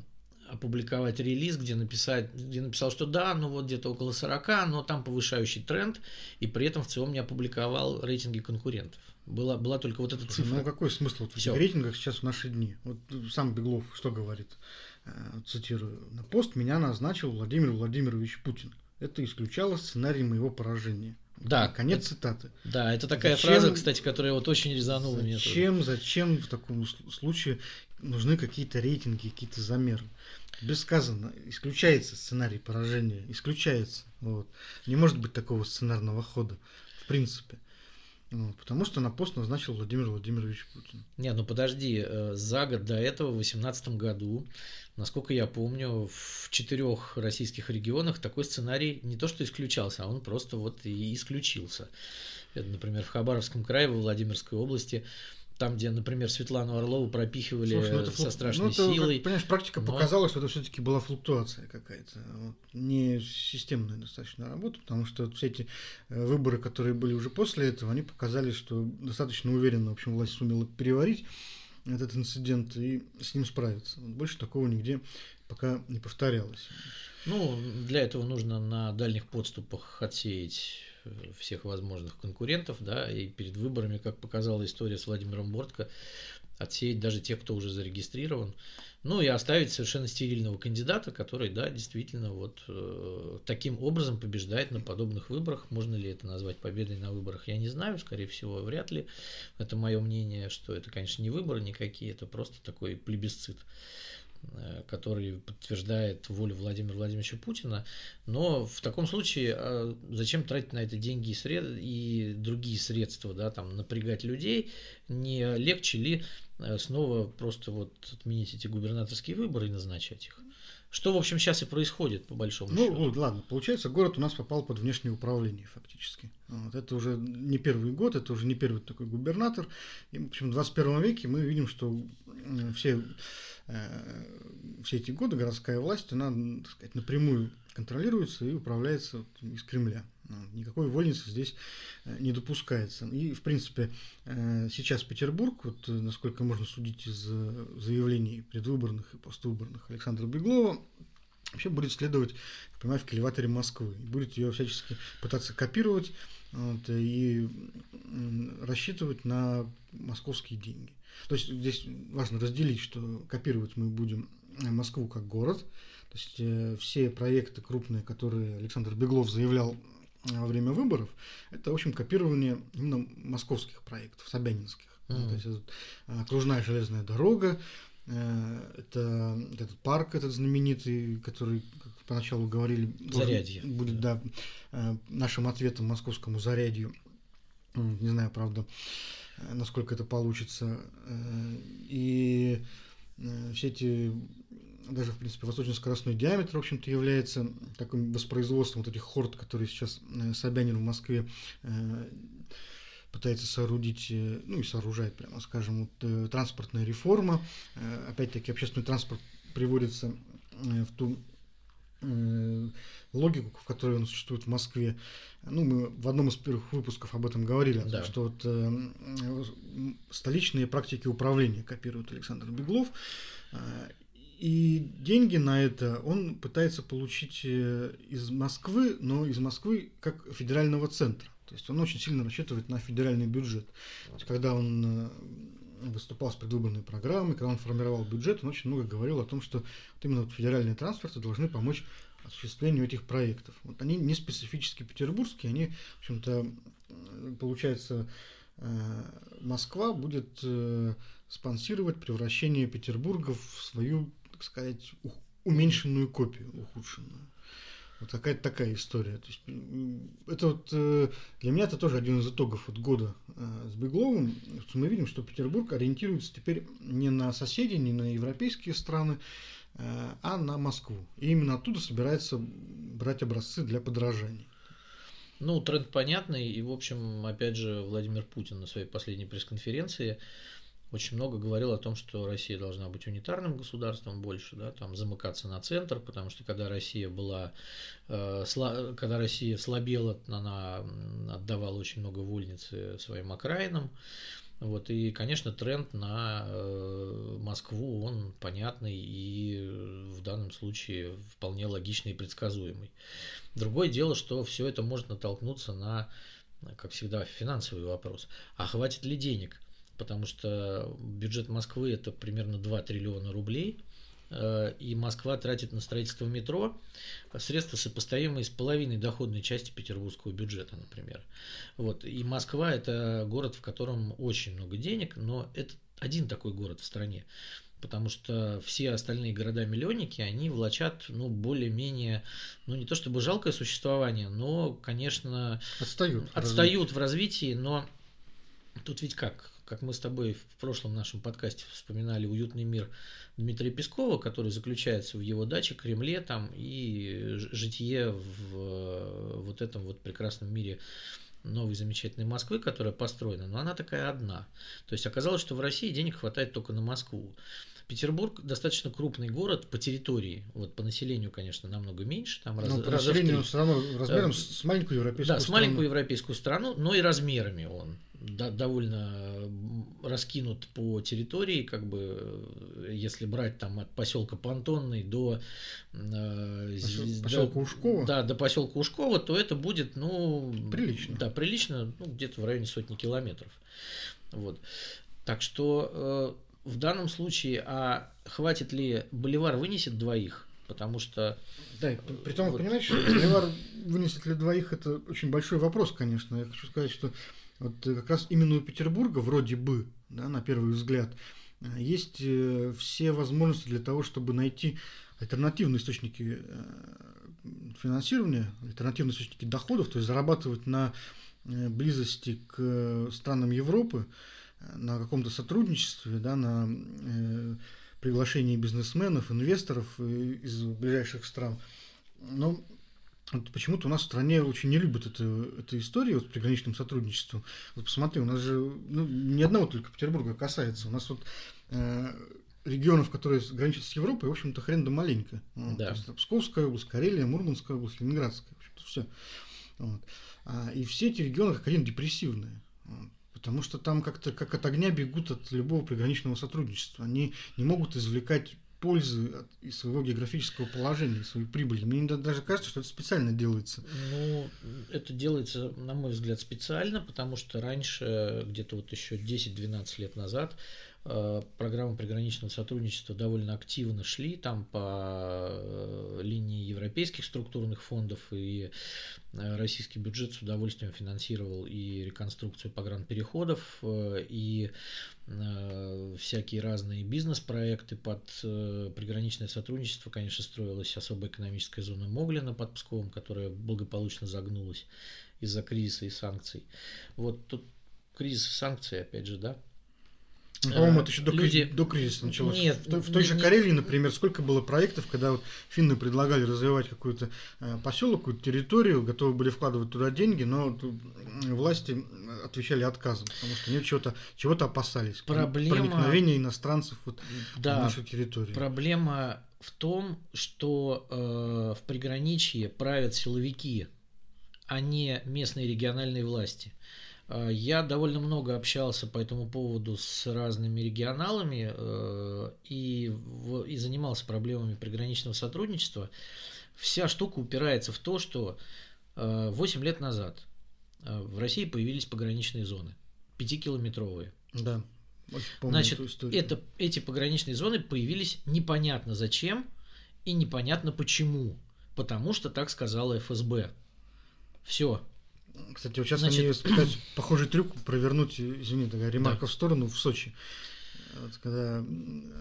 опубликовать релиз, где, написать, где написал, что да, ну вот где-то около 40, но там повышающий тренд, и при этом в целом не опубликовал рейтинги конкурентов. Была, была только вот эта цифра. Ну какой смысл вот в этих рейтингах сейчас в наши дни? Вот сам Беглов что говорит? Э, цитирую. На пост меня назначил Владимир Владимирович Путин. Это исключало сценарий моего поражения. Да. Конец это, цитаты. Да, это такая зачем, фраза, кстати, которая вот очень резанула меня. Зачем, зачем в таком случае нужны какие-то рейтинги, какие-то замеры? Бессказанно. Исключается сценарий поражения. Исключается. Вот. Не может быть такого сценарного хода. В принципе. Потому что на пост назначил Владимир Владимирович Путин. Не, ну подожди, э, за год до этого, в 2018 году, насколько я помню, в четырех российских регионах такой сценарий не то что исключался, а он просто вот и исключился. Это, например, в Хабаровском крае, во Владимирской области там, где, например, Светлану Орлову пропихивали Слушай, ну это со страшной ну, это, силой. Как, понимаешь, практика но... показала, что это все-таки была флуктуация какая-то. Вот, не системная достаточно работа, потому что все эти э, выборы, которые были уже после этого, они показали, что достаточно уверенно, в общем, власть сумела переварить этот инцидент и с ним справиться. Больше такого нигде пока не повторялось. Ну, для этого нужно на дальних подступах отсеять всех возможных конкурентов, да, и перед выборами, как показала история с Владимиром Бортко, отсеять даже тех, кто уже зарегистрирован, ну и оставить совершенно стерильного кандидата, который, да, действительно вот э, таким образом побеждает на подобных выборах. Можно ли это назвать победой на выборах, я не знаю, скорее всего, вряд ли. Это мое мнение, что это, конечно, не выборы никакие, это просто такой плебисцит. Который подтверждает волю Владимира Владимировича Путина. Но в таком случае а зачем тратить на это деньги и, сред... и другие средства, да, там, напрягать людей? Не легче ли э, снова просто вот отменить эти губернаторские выборы и назначать их? Что, в общем, сейчас и происходит, по большому ну, счету. Ну, ладно, получается, город у нас попал под внешнее управление, фактически. Вот, это уже не первый год, это уже не первый такой губернатор. И, в общем, в 21 веке мы видим, что все Э, все эти годы городская власть, она, так сказать, напрямую контролируется и управляется из Кремля. Никакой вольницы здесь э, не допускается. И, в принципе, э, сейчас Петербург, вот насколько можно судить из заявлений предвыборных и поствыборных Александра Беглова, вообще будет следовать, я понимаю, в кильваторе Москвы. Будет ее всячески пытаться копировать вот, и рассчитывать на московские деньги. То есть здесь важно разделить, что копировать мы будем Москву как город. То есть э, все проекты крупные, которые Александр Беглов заявлял во время выборов, это, в общем, копирование именно московских проектов, собянинских. Mm-hmm. То есть это окружная железная дорога, э, это этот парк, этот знаменитый, который, как поначалу говорили, Зарядье. будет да, э, нашим ответом московскому зарядью. Не знаю, правда, насколько это получится. Э, и э, все эти даже, в принципе, восточно-скоростной диаметр, в общем-то, является таким воспроизводством вот этих хорд, которые сейчас э, Собянин в Москве пытается соорудить, ну и сооружает, прямо скажем, вот, транспортная реформа. Опять-таки, общественный транспорт приводится в ту логику, в которой он существует в Москве. Ну, мы в одном из первых выпусков об этом говорили, да. что вот, э, столичные практики управления копирует Александр Беглов. Э, и деньги на это он пытается получить э, из Москвы, но из Москвы как федерального центра. То есть он очень сильно рассчитывает на федеральный бюджет. есть, когда он э, выступал с предвыборной программой, когда он формировал бюджет, он очень много говорил о том, что вот именно вот федеральные трансферты должны помочь осуществлению этих проектов. Вот они не специфически петербургские, они, в общем-то, получается, Москва будет спонсировать превращение Петербурга в свою, так сказать, уменьшенную копию, ухудшенную. Вот какая-то такая история. То есть, это вот э, для меня это тоже один из итогов вот года э, с Бегловым. Мы видим, что Петербург ориентируется теперь не на соседей, не на европейские страны, э, а на Москву. И именно оттуда собирается брать образцы для подражания. Ну, тренд понятный. И, в общем, опять же, Владимир Путин на своей последней пресс-конференции очень много говорил о том, что Россия должна быть унитарным государством больше, да, там замыкаться на центр, потому что когда Россия была, э, когда Россия слабела, она отдавала очень много вольницы своим окраинам, вот, и, конечно, тренд на э, Москву, он понятный и в данном случае вполне логичный и предсказуемый. Другое дело, что все это может натолкнуться на, как всегда, финансовый вопрос. А хватит ли денег? Потому что бюджет Москвы это примерно 2 триллиона рублей, э, и Москва тратит на строительство метро средства, сопоставимые с половиной доходной части петербургского бюджета, например. Вот. И Москва – это город, в котором очень много денег, но это один такой город в стране. Потому что все остальные города-миллионники, они влачат, ну, более-менее, ну, не то чтобы жалкое существование, но, конечно, отстают, отстают в развитии, но тут ведь как? Как мы с тобой в прошлом нашем подкасте вспоминали уютный мир Дмитрия Пескова, который заключается в его даче, Кремле там и житие в э, вот этом вот прекрасном мире новой замечательной Москвы, которая построена, но она такая одна. То есть оказалось, что в России денег хватает только на Москву. Петербург достаточно крупный город по территории, вот по населению, конечно, намного меньше, там раз, но по населению все равно размером э, с маленькую европейскую да, страну. с маленькую европейскую страну, но и размерами он да, довольно раскинут по территории, как бы, если брать там от поселка Понтонный до э, поселка до, Ушкова, да, до поселка Ушкова, то это будет, ну, прилично, да, прилично, ну, где-то в районе сотни километров, вот. Так что э, в данном случае, а хватит ли Боливар вынесет двоих? Потому что... Да, при том, вот... понимаешь, Боливар вынесет ли двоих, это очень большой вопрос, конечно. Я хочу сказать, что вот э, как раз именно у Петербурга, вроде бы, да, на первый взгляд, э, есть э, все возможности для того, чтобы найти альтернативные источники финансирования, альтернативные источники доходов, то есть зарабатывать на близости к странам Европы, на каком-то сотрудничестве, да, на приглашении бизнесменов, инвесторов из ближайших стран. Но вот почему-то у нас в стране очень не любят эту, эту историю вот, с приграничным сотрудничеством. Вот посмотри, у нас же ну, ни одного только Петербурга касается. У нас вот э, регионов, которые граничат с Европой, в общем-то, хрен да маленько. Вот, да. То есть, Псковская область, Карелия, Мурманская область, Ленинградская, в общем-то, все. Вот. А, и все эти регионы как один депрессивные. Вот. Потому что там как-то как от огня бегут от любого приграничного сотрудничества. Они не могут извлекать пользы от, из своего географического положения, своей прибыли. Мне даже кажется, что это специально делается. Ну, это делается, на мой взгляд, специально, потому что раньше, где-то вот еще 10-12 лет назад, программы приграничного сотрудничества довольно активно шли там по э, линии европейских структурных фондов, и э, российский бюджет с удовольствием финансировал и реконструкцию погранпереходов, и всякие разные бизнес-проекты под приграничное сотрудничество, конечно, строилась особая экономическая зона Моглина под Псковом, которая благополучно загнулась из-за кризиса и санкций. Вот тут кризис и санкции, опять же, да, ну, по-моему, это еще до, люди... кризиса, до кризиса началось. Нет, в, в той же Карелии, например, сколько было проектов, когда вот финны предлагали развивать какой-то э, поселок, какую-то территорию, готовы были вкладывать туда деньги, но власти отвечали отказом, потому что они чего-то чего опасались. Проблема... Проникновения иностранцев вот да, в нашу территорию. Проблема в том, что э, в приграничье правят силовики, а не местные региональные власти. Э, я довольно много общался по этому поводу с разными регионалами э, и, и занимался проблемами приграничного сотрудничества. Вся штука упирается в то, что 8 э, лет назад в России появились пограничные зоны, пятикилометровые. Да. Значит, это, эти пограничные зоны появились непонятно зачем и непонятно почему. Потому что так сказала ФСБ. Все. Кстати, вот сейчас Значит... они пытаются похожий трюк провернуть, извини, такая ремарка да. в сторону, в Сочи. Вот, когда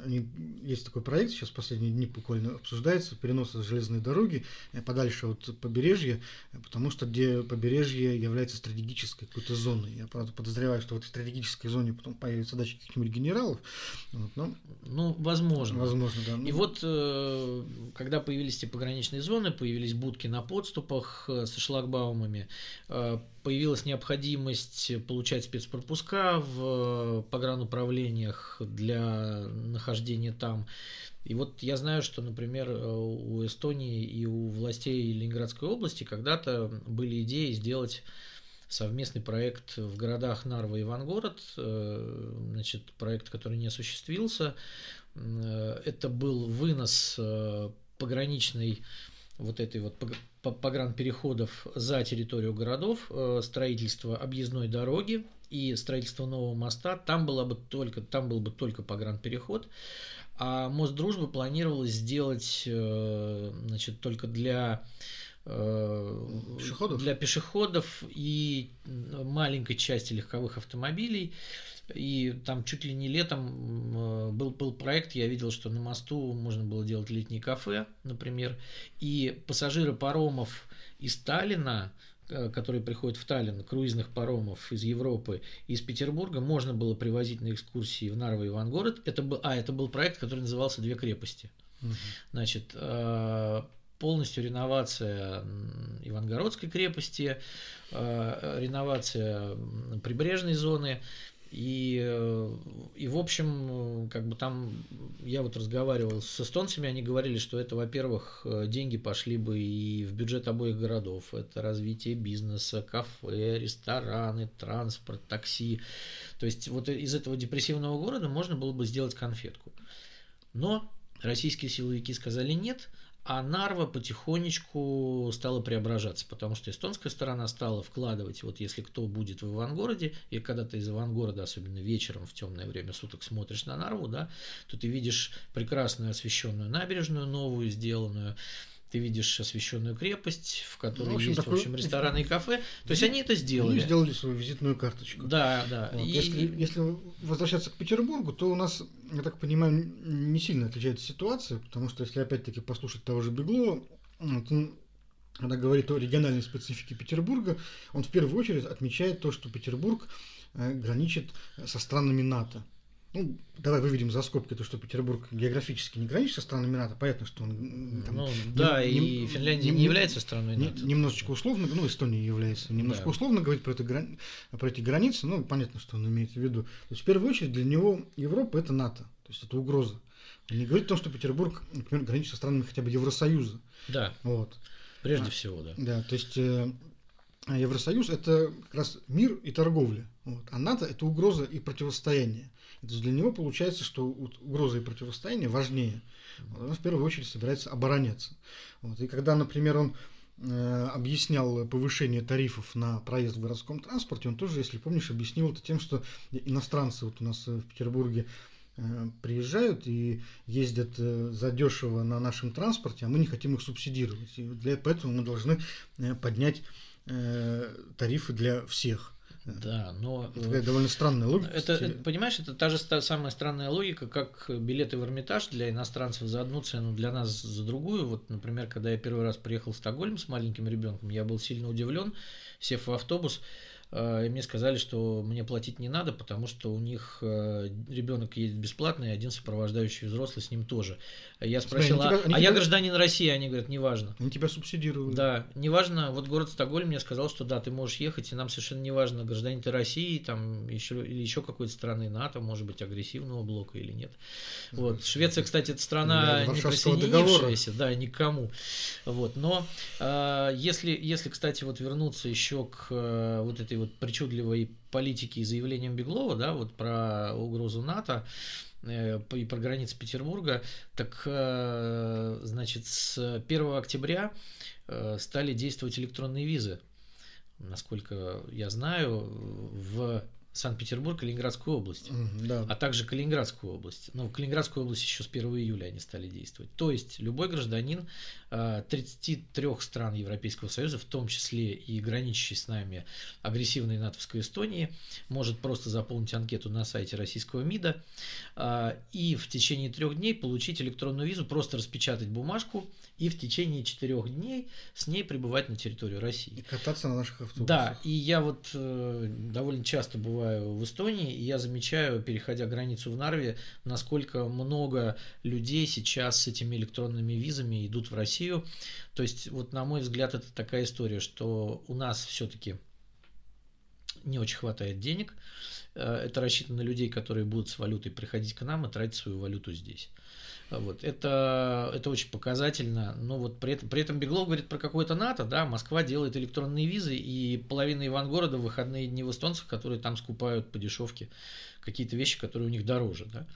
они, есть такой проект, сейчас последние дни буквально обсуждается, перенос железной дороги э, подальше от побережья, э, потому что где побережье является стратегической какой-то зоной. Я, правда, подозреваю, что в этой стратегической зоне потом появятся дачи каких-нибудь генералов. Вот, но... Ну, возможно. Возможно, да. И вот, э, когда появились эти пограничные зоны, появились будки на подступах со шлагбаумами, появилась необходимость получать спецпропуска в погрануправлениях для нахождения там. И вот я знаю, что, например, у Эстонии и у властей Ленинградской области когда-то были идеи сделать совместный проект в городах Нарва и Ивангород, э, значит, проект, который не осуществился. Э, это был вынос э, пограничной вот этой вот погранпереходов за территорию городов, э, строительство объездной дороги и строительство нового моста, там, была бы только, там был бы только погранпереход, а мост дружбы планировалось сделать э, значит, только для э, пешеходов? для пешеходов и маленькой части легковых автомобилей. И там чуть ли не летом был, был проект, я видел, что на мосту можно было делать летние кафе, например, и пассажиры паромов из Таллина, э, которые приходят в Таллин, круизных паромов из Европы, из Петербурга, можно было привозить на экскурсии в Нарва и Ивангород. Это был, а, это был проект, который назывался «Две крепости». Угу. Значит, э, полностью реновация Ивангородской крепости, э, реновация прибрежной зоны, и, э, и, в общем, как бы там я вот разговаривал с эстонцами, они говорили, что это, во-первых, э, деньги пошли бы и в бюджет обоих городов. Это развитие бизнеса, кафе, рестораны, транспорт, такси. То есть вот из этого депрессивного города можно было бы сделать конфетку. Но российские силовики сказали нет – а Нарва потихонечку стала преображаться, потому что эстонская сторона стала вкладывать, вот если кто будет в Ивангороде, и когда ты из Ивангорода, особенно вечером в темное время суток смотришь на Нарву, да, то ты видишь прекрасную освещенную набережную, новую сделанную, ты видишь освещенную крепость, в которой ну, в общем, есть, такой... в общем, рестораны и кафе. То есть они это сделали. Они сделали свою визитную карточку. Да, да. Вот. И... Если, если возвращаться к Петербургу, то у нас, я так понимаю, не сильно отличается ситуация, потому что если опять-таки послушать того же Беглова, вот он, когда говорит о региональной специфике Петербурга, он в первую очередь отмечает то, что Петербург э, граничит со странами НАТО ну, давай выведем за скобки то, что Петербург географически не граничит со странами НАТО, понятно, что он там, ну, да, не, и не, Финляндия не, не является страной НАТО. Не, немножечко условно, ну, Эстония является, немножко да. условно говорить про, это, про эти границы, ну, понятно, что он имеет в виду. То есть, в первую очередь, для него Европа – это НАТО, то есть, это угроза. Он не говорит о том, что Петербург, например, граничит со странами хотя бы Евросоюза. Да, вот. прежде а, всего, да. Да, то есть, э, Евросоюз – это как раз мир и торговля, вот. а НАТО – это угроза и противостояние. То есть для него получается, что угроза и противостояние важнее. Он в первую очередь собирается обороняться. Вот. И когда, например, он э, объяснял повышение тарифов на проезд в городском транспорте, он тоже, если помнишь, объяснил это тем, что иностранцы вот у нас в Петербурге э, приезжают и ездят э, задешево на нашем транспорте, а мы не хотим их субсидировать. И для этого мы должны поднять э, тарифы для всех. Да, но... Это такая довольно странная логика. Это, это, понимаешь, это та же самая странная логика, как билеты в Эрмитаж для иностранцев за одну цену, для нас за другую. Вот, например, когда я первый раз приехал в Стокгольм с маленьким ребенком, я был сильно удивлен, сев в автобус, Э, и мне сказали, что мне платить не надо, потому что у них э, ребенок едет бесплатно, и один сопровождающий взрослый с ним тоже. Я спросил, а, тебя, а я гражданин России, они говорят, неважно. Они тебя субсидируют. Да, неважно, вот город Стокгольм мне сказал, что да, ты можешь ехать, и нам совершенно неважно, гражданин ты России, там, еще, или еще какой-то страны НАТО, может быть, агрессивного блока или нет. Вот. Швеция, кстати, это страна не присоединившаяся, да, никому. Вот. Но э, если, если, кстати, вот вернуться еще к э, вот этой вот причудливой политики и заявлениям Беглова, да, вот про угрозу НАТО э, и про границы Петербурга, так, э, значит, с 1 октября э, стали действовать электронные визы. Насколько я знаю, в Санкт-Петербург и Ленинградскую область, да. а также Калининградскую область. Но в Калининградскую область еще с 1 июля они стали действовать. То есть любой гражданин 33 а, стран Европейского Союза, в том числе и граничащий с нами агрессивной натовской Эстонии, может просто заполнить анкету на сайте российского МИДа а, и в течение трех дней получить электронную визу, просто распечатать бумажку и в течение четырех дней с ней пребывать на территорию России. И кататься на наших автобусах. Да, и я вот э, довольно часто бываю в Эстонии, и я замечаю, переходя границу в Нарве, насколько много людей сейчас с этими электронными визами идут в Россию. То есть, вот на мой взгляд, это такая история, что у нас все-таки не очень хватает денег. Э, это рассчитано на людей, которые будут с валютой приходить к нам и тратить свою валюту здесь. Вот. Это, это очень показательно. Но вот при этом, при этом Беглов говорит про какое-то НАТО, да, Москва делает электронные визы, и половина Ивангорода в выходные дни в эстонцах, которые там скупают по дешевке какие-то вещи, которые у них дороже, да.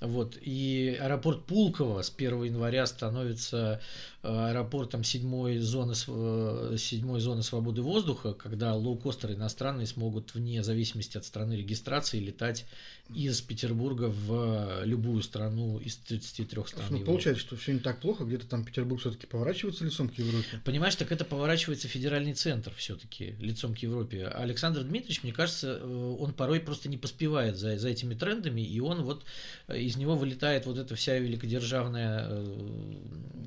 Вот. И аэропорт Пулково с 1 января становится э, аэропортом седьмой зоны, э, седьмой зоны свободы воздуха, когда лоукостеры иностранные смогут вне зависимости от страны регистрации летать из Петербурга в любую страну из 33 стран. Ну, получается, что все не так плохо, где-то там Петербург все-таки поворачивается лицом к Европе. Понимаешь, так это поворачивается федеральный центр все-таки лицом к Европе. Александр Дмитриевич, мне кажется, э, он порой просто не поспевает за, за этими трендами, и он вот из него вылетает вот эта вся великодержавная э,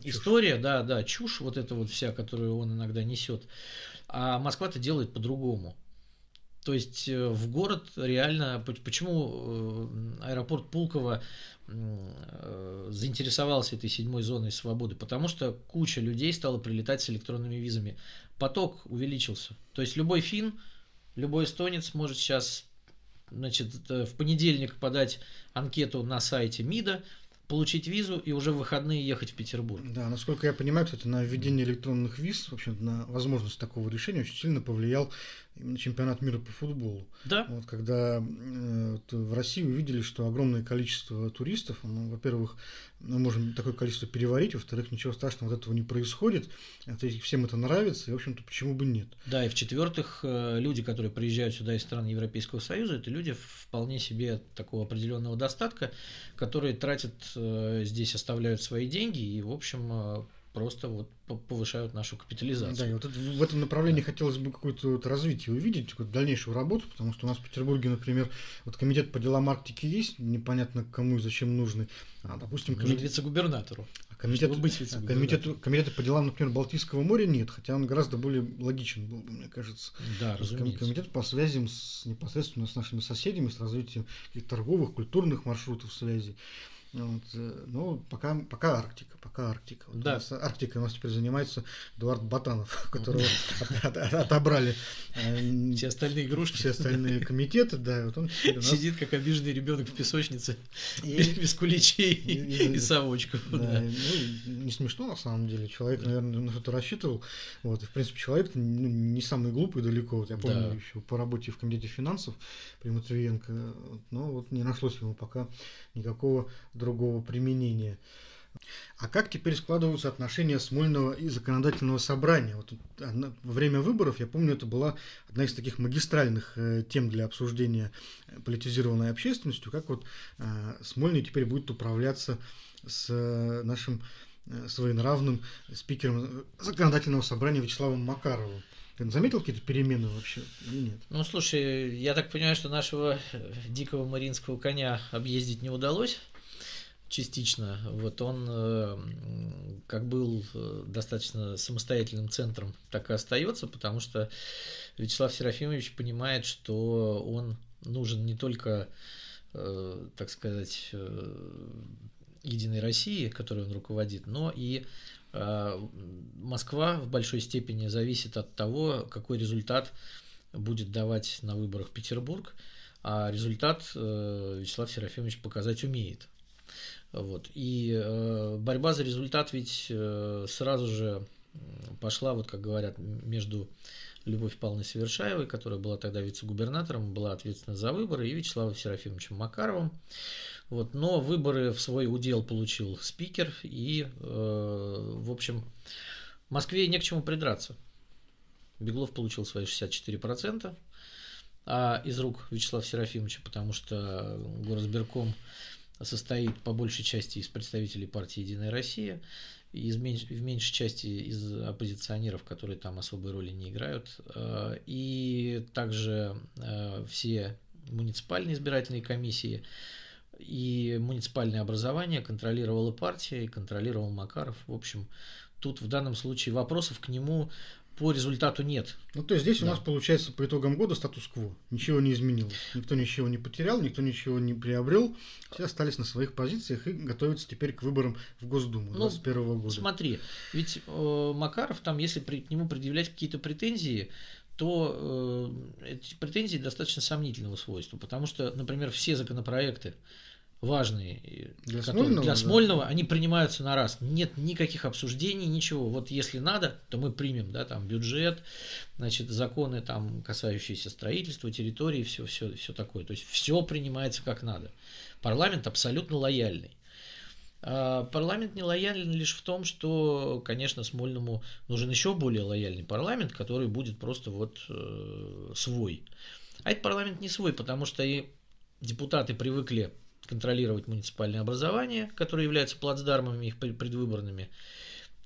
история, да, да, чушь вот эта вот вся, которую он иногда несет. А Москва-то делает по-другому. То есть э, в город реально, почему э, аэропорт Пулково э, заинтересовался этой седьмой зоной свободы? Потому что куча людей стала прилетать с электронными визами. Поток увеличился. То есть любой фин, любой эстонец может сейчас значит, в понедельник подать анкету на сайте МИДа, получить визу и уже в выходные ехать в Петербург. Да, насколько я понимаю, кстати, на введение электронных виз, в общем, на возможность такого решения очень сильно повлиял именно чемпионат мира по футболу. Да. Вот когда э, в России увидели, что огромное количество туристов, ну, во-первых, мы можем такое количество переварить, во-вторых, ничего страшного от этого не происходит, это, всем это нравится, и, в общем-то, почему бы нет. Да, и в-четвертых, э, люди, которые приезжают сюда из стран Европейского Союза, это люди вполне себе такого определенного достатка, которые тратят э, здесь, оставляют свои деньги и, в общем, э, просто вот повышают нашу капитализацию. Да, и вот это, в этом направлении да. хотелось бы какое-то вот развитие увидеть, какую-то дальнейшую работу, потому что у нас в Петербурге, например, вот комитет по делам Арктики есть, непонятно кому и зачем нужный. А, допустим, комитет... вице-губернатору. А комитет, быть вице комитет, комитета по делам, например, Балтийского моря нет, хотя он гораздо более логичен был бы, мне кажется. Да, разумеется. Комитет по связям с, непосредственно с нашими соседями, с развитием торговых, культурных маршрутов связи. Вот, э, ну, пока, пока Арктика, пока Арктика. Вот да. у нас Арктика у нас теперь занимается Эдуард Батанов, которого отобрали э, все остальные игрушки. Все остальные комитеты, да. Вот он Сидит как обиженный ребенок в песочнице, без куличей и совочков. Да, ну, не смешно на самом деле. Человек, наверное, на что-то рассчитывал. Вот, и, в принципе, человек ну, не самый глупый далеко. Вот я помню еще по работе в комитете финансов при Матвиенко, но вот не нашлось ему пока никакого другого применения. А как теперь складываются отношения Смольного и законодательного собрания? Вот во время выборов, я помню, это была одна из таких магистральных э, тем для обсуждения политизированной общественностью, как вот э, Смольный теперь будет управляться с э, нашим своенравным спикером законодательного собрания Вячеславом Макаровым. Ты заметил какие-то перемены вообще или нет? Ну, слушай, я так понимаю, что нашего дикого маринского коня объездить не удалось частично. Вот он э, как был э, достаточно самостоятельным центром, так и остается, потому что Вячеслав Серафимович понимает, что он нужен не только, э, так сказать, Единой России, которой он руководит, но и Москва в большой степени зависит от того, какой результат будет давать на выборах Петербург, а результат Вячеслав Серафимович показать умеет. Вот. И э, борьба за результат ведь э, сразу же пошла, вот как говорят, между Любовь Павловной Совершаевой, которая была тогда вице-губернатором, была ответственна за выборы, и Вячеславом Серафимовичем Макаровым. Вот. Но выборы в свой удел получил спикер, и, э, в общем, Москве не к чему придраться. Беглов получил свои 64%, а из рук Вячеслава Серафимовича, потому что горосберком состоит по большей части из представителей партии «Единая Россия», из меньш, в меньшей части из оппозиционеров, которые там особой роли не играют, э, и также э, все муниципальные избирательные комиссии и муниципальное образование контролировала партия и контролировал Макаров. В общем, тут в данном случае вопросов к нему по результату нет. Ну, то есть здесь да. у нас получается по итогам года статус-кво. Ничего не изменилось. Никто ничего не потерял, никто ничего не приобрел. Все остались на своих позициях и готовятся теперь к выборам в Госдуму ну, 2021 года. Смотри, ведь э, Макаров там, если при, к нему предъявлять какие-то претензии, то э, эти претензии достаточно сомнительного свойства. Потому что, например, все законопроекты, важные для, Смольного, для Смольного, да. они принимаются на раз. Нет никаких обсуждений, ничего. Вот если надо, то мы примем, да, там бюджет, значит, законы там касающиеся строительства, территории, все, все, все такое. То есть все принимается как надо. Парламент абсолютно лояльный. А парламент не лоялен лишь в том, что, конечно, Смольному нужен еще более лояльный парламент, который будет просто вот э, свой. А этот парламент не свой, потому что и депутаты привыкли контролировать муниципальное образование, которое является плацдармами их предвыборными.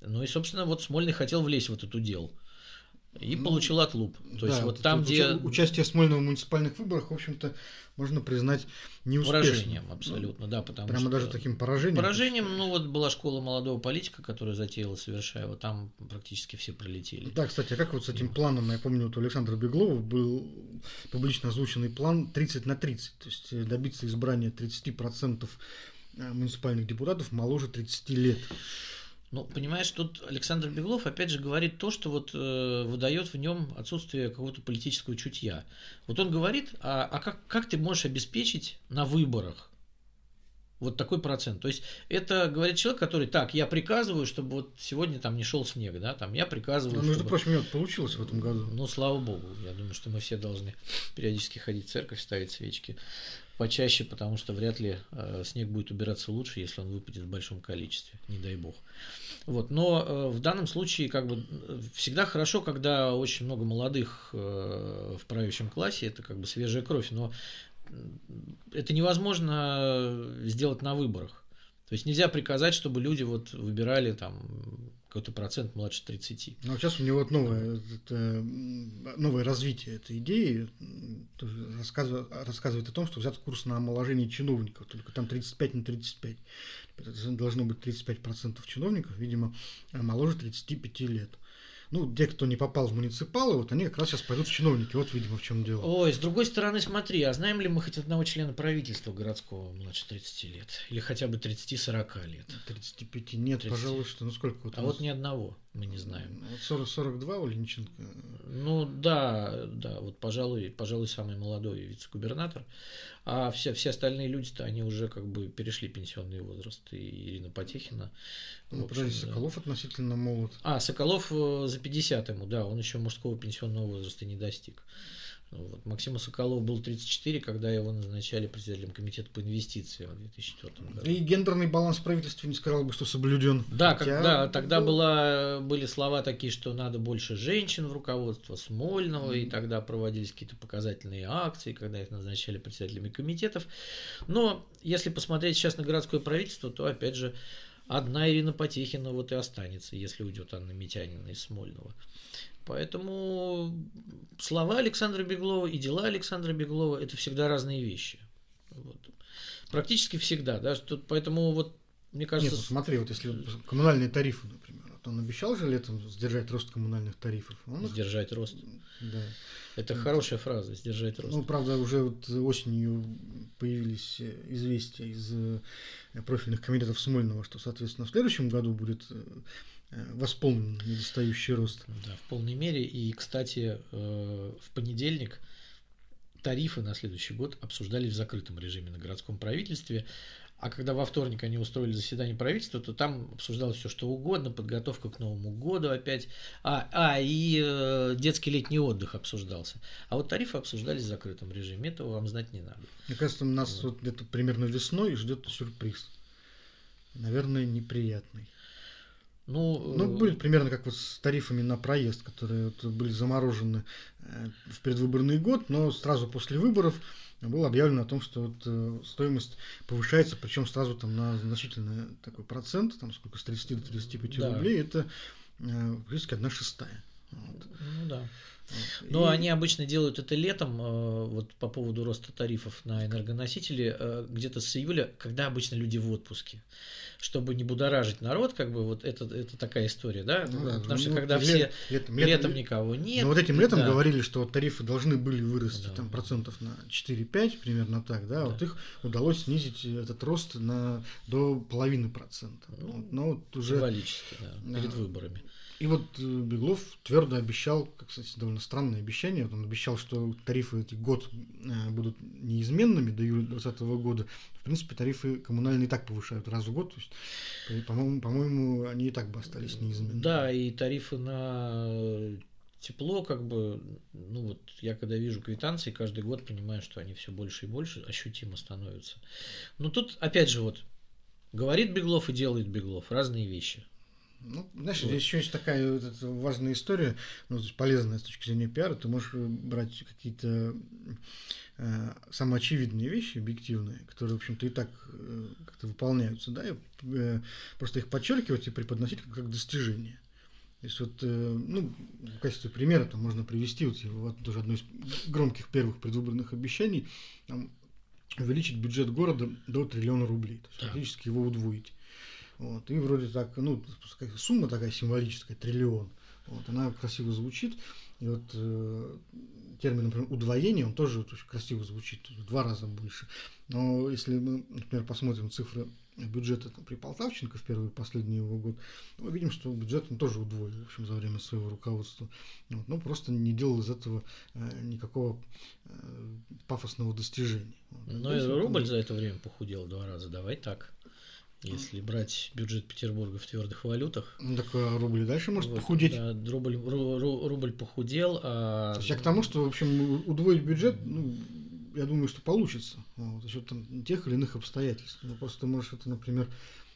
Ну и, собственно, вот Смольный хотел влезть в этот удел. И ну, получил отлуп. То да, есть вот там, где... Участие Смольного в муниципальных выборах, в общем-то, можно признать неуспешным. Поражением, абсолютно, да. Потому Прямо что... даже таким поражением. Поражением, ну вот была школа молодого политика, которая затеяла Совершаева, там практически все пролетели. Да, кстати, а как вот с этим планом, я помню, вот у Александра Беглова был публично озвученный план 30 на 30, то есть э, добиться избрания 30% э, муниципальных депутатов моложе 30 лет. Ну, понимаешь, тут Александр Беглов опять же говорит то, что вот э, выдает в нем отсутствие какого-то политического чутья. Вот он говорит, а, а как, как ты можешь обеспечить на выборах вот такой процент. То есть это говорит человек, который так, я приказываю, чтобы вот сегодня там не шел снег, да, там я приказываю. Ну, между чтобы... прочим, вот получилось в этом году. Ну, слава богу, я думаю, что мы все должны периодически ходить в церковь, ставить свечки почаще, потому что вряд ли э, снег будет убираться лучше, если он выпадет в большом количестве, не дай бог. Вот, но э, в данном случае как бы всегда хорошо, когда очень много молодых э, в правящем классе, это как бы свежая кровь, но это невозможно сделать на выборах. То есть нельзя приказать, чтобы люди вот выбирали там какой-то процент младше 30. Ну, сейчас у него вот новое, это, новое развитие этой идеи рассказывает, рассказывает о том, что взят курс на омоложение чиновников, только там 35 на 35. Это должно быть 35% чиновников, видимо, моложе 35 лет ну, те, кто не попал в муниципалы, вот они как раз сейчас пойдут в чиновники. Вот, видимо, в чем дело. Ой, с другой стороны, смотри, а знаем ли мы хоть одного члена правительства городского младше 30 лет? Или хотя бы 30-40 лет? 35 нет, 30. пожалуй, что. Ну, сколько вот А вот ни одного мы не знаем. Вот 40, 42 у Ленченко? Ну, да, да, вот, пожалуй, пожалуй, самый молодой вице-губернатор. А все, все остальные люди-то, они уже как бы перешли пенсионный возраст. И Ирина Потехина. Ну, подожди, Соколов да. относительно молод. А, Соколов э, за 50 ему, да, он еще мужского пенсионного возраста не достиг. Вот. Максиму Соколову был 34, когда его назначали председателем комитета по инвестициям в 2004 году. И гендерный баланс в правительстве не сказал бы, что соблюден. Да, Хотя... когда, тогда была, были слова такие, что надо больше женщин в руководство Смольного, mm. и тогда проводились какие-то показательные акции, когда их назначали председателями комитетов. Но если посмотреть сейчас на городское правительство, то опять же одна Ирина Потехина вот и останется, если уйдет Анна Митянина из Смольного. Поэтому слова Александра Беглова и дела Александра Беглова – это всегда разные вещи. Вот. Практически всегда. Да, что, поэтому вот, мне кажется… Нет, ну, смотри, вот если коммунальные тарифы, например, вот он обещал же летом сдержать рост коммунальных тарифов. Он... Сдержать рост. Да. Это вот. хорошая фраза, сдержать рост. Ну, правда, уже вот осенью появились известия из э, профильных комитетов Смольного, что, соответственно, в следующем году будет э, восполнен недостающий рост. Да, в полной мере. И, кстати, э, в понедельник тарифы на следующий год обсуждались в закрытом режиме на городском правительстве. А когда во вторник они устроили заседание правительства, то там обсуждалось все что угодно, подготовка к Новому году опять. А, а и э, детский летний отдых обсуждался. А вот тарифы обсуждались в закрытом режиме. Этого вам знать не надо. Мне кажется, нас вот, вот где-то примерно весной ждет сюрприз. Наверное, неприятный. Ну, ну, будет примерно как вот с тарифами на проезд, которые вот были заморожены в предвыборный год, но сразу после выборов было объявлено о том, что вот, э, стоимость повышается, причем сразу там на значительный такой процент, там сколько, с 30 до 35 да. рублей, это э, практически одна шестая. Вот. Ну да. Но и... они обычно делают это летом, э, вот по поводу роста тарифов на энергоносители, э, где-то с июля, когда обычно люди в отпуске. Чтобы не будоражить народ, как бы вот это, это такая история, да? Ну, Потому ну, что когда лет, все летом, летом, летом никого нет. Ну вот этим летом да. говорили, что тарифы должны были вырасти да. там процентов на 4-5, примерно так, да? да, вот их удалось снизить этот рост на до половины процента. Ну, Но вот уже символически, да, перед выборами. И вот э, Беглов твердо обещал, как, кстати, довольно странное обещание, вот он обещал, что тарифы эти год э, будут неизменными до июля 2020 года. В принципе, тарифы коммунальные и так повышают раз в год, то есть, по-моему, по-моему, они и так бы остались неизменными. Да, и тарифы на тепло, как бы, ну вот я когда вижу квитанции, каждый год понимаю, что они все больше и больше ощутимо становятся. Но тут, опять же, вот, говорит Беглов и делает Беглов, разные вещи. Ну, знаешь, вот. здесь еще есть такая вот важная история, ну, полезная с точки зрения пиара. Ты можешь брать какие-то э, самоочевидные вещи, объективные, которые, в общем-то, и так э, как-то выполняются, да, и э, просто их подчеркивать и преподносить как, как достижение. То есть вот, э, ну, в качестве примера там можно привести вот, вот тоже одно из громких первых предвыборных обещаний, там, увеличить бюджет города до триллиона рублей, то есть фактически его удвоить. Вот, и вроде так, ну, сумма такая символическая, триллион. Вот, она красиво звучит. И вот э, термин, например, удвоение, он тоже вот, очень красиво звучит, в два раза больше. Но если мы, например, посмотрим цифры бюджета там, при Полтавченко в первый и последний его год, мы видим, что бюджет он тоже удвоил, в общем, за время своего руководства. Вот, но просто не делал из этого э, никакого э, пафосного достижения. Вот. Но и рубль это... за это время похудел два раза, давай так. Если брать бюджет Петербурга в твердых валютах. Ну, так а рубль дальше может вот, похудеть. Да, рубль, ру, рубль похудел. А... То есть, а к тому, что, в общем, удвоить бюджет, ну, я думаю, что получится. Вот, за счет там, тех или иных обстоятельств. Ну, просто ты можешь это, например,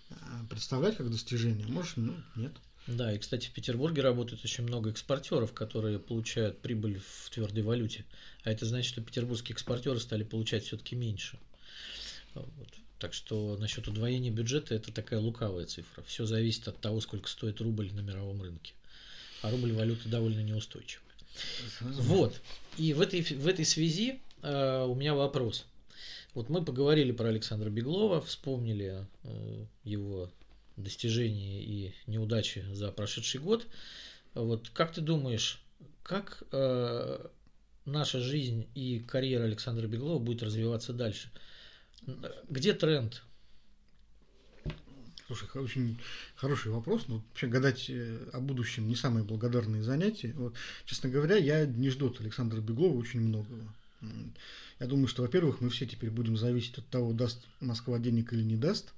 а, представлять как достижение, можешь, ну, нет. Да, и, кстати, в Петербурге работает очень много экспортеров, которые получают прибыль в твердой валюте. А это значит, что петербургские экспортеры стали получать все-таки меньше. Вот. Так что насчет удвоения бюджета это такая лукавая цифра. Все зависит от того, сколько стоит рубль на мировом рынке. А рубль валюта довольно неустойчивая. Вот. И в этой, в этой связи э, у меня вопрос. Вот мы поговорили про Александра Беглова, вспомнили э, его достижения и неудачи за прошедший год. Вот как ты думаешь, как э, наша жизнь и карьера Александра Беглова будет развиваться дальше? Где тренд? Слушай, очень хороший вопрос. Но вообще гадать э, о будущем не самые благодарные занятия. Вот, честно говоря, я не жду от Александра Беглова очень многого. Я думаю, что, во-первых, мы все теперь будем зависеть от того, даст Москва денег или не даст,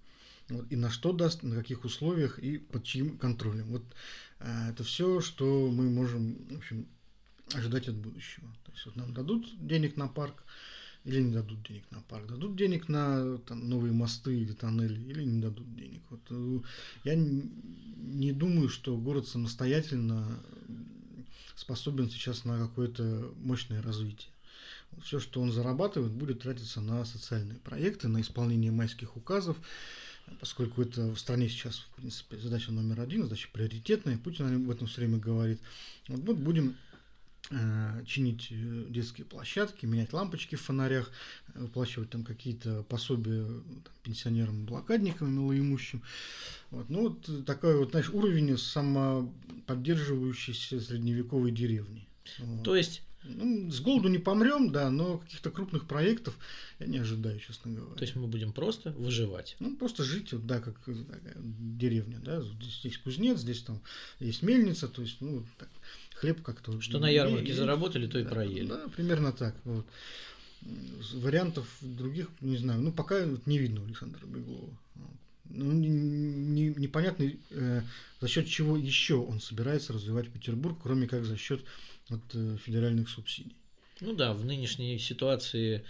вот, и на что даст, на каких условиях и под чьим контролем. Вот э, это все, что мы можем, в общем, ожидать от будущего. То есть вот нам дадут денег на парк, или не дадут денег на парк, дадут денег на там, новые мосты или тоннели, или не дадут денег. Вот, э, я не думаю, что город самостоятельно способен сейчас на какое-то мощное развитие. Все, что он зарабатывает, будет тратиться на социальные проекты, на исполнение майских указов, поскольку это в стране сейчас, в принципе, задача номер один, задача приоритетная, Путин об этом все время говорит. Вот, вот будем чинить э, детские площадки, менять лампочки в фонарях, выплачивать там какие-то пособия там, пенсионерам, блокадникам, малоимущим. Вот. Ну, вот такой вот, знаешь, уровень самоподдерживающейся средневековой деревни. Вот. То есть ну, с голоду не помрем, да, но каких-то крупных проектов я не ожидаю, честно говоря. То есть мы будем просто выживать. Ну, просто жить, вот, да, как такая деревня, да. Здесь есть кузнец, здесь там есть мельница, то есть, ну, так, хлеб как-то. Что на ярмарке и, заработали, то и да, проели. Да, примерно так. Вот. Вариантов других не знаю. Ну, пока не видно у Александра Беглова. Ну, не, непонятно, э, за счет чего еще он собирается развивать Петербург, кроме как за счет вот, э, федеральных субсидий. Ну да, в нынешней ситуации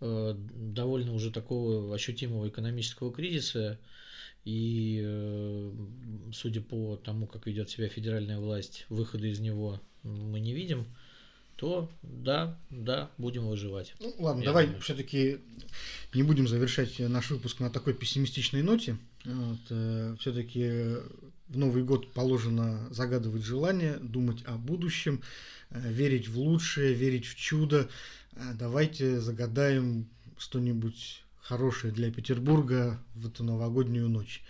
э, довольно уже такого ощутимого экономического кризиса и э, судя по тому, как ведет себя федеральная власть, выхода из него мы не видим, то да, да, будем выживать. Ну, ладно, давай все-таки не будем завершать наш выпуск на такой пессимистичной ноте. Вот, все-таки в Новый год положено загадывать желание, думать о будущем, э, верить в лучшее, верить в чудо. Э, давайте загадаем что-нибудь хорошее для Петербурга в эту новогоднюю ночь.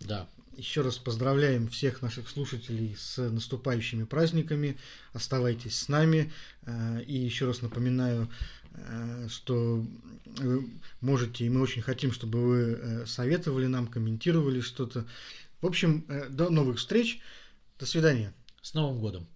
Да. Еще раз поздравляем всех наших слушателей с наступающими праздниками. Оставайтесь с нами. Э, и еще раз напоминаю, что вы можете, и мы очень хотим, чтобы вы советовали нам, комментировали что-то. В общем, до новых встреч. До свидания. С Новым годом.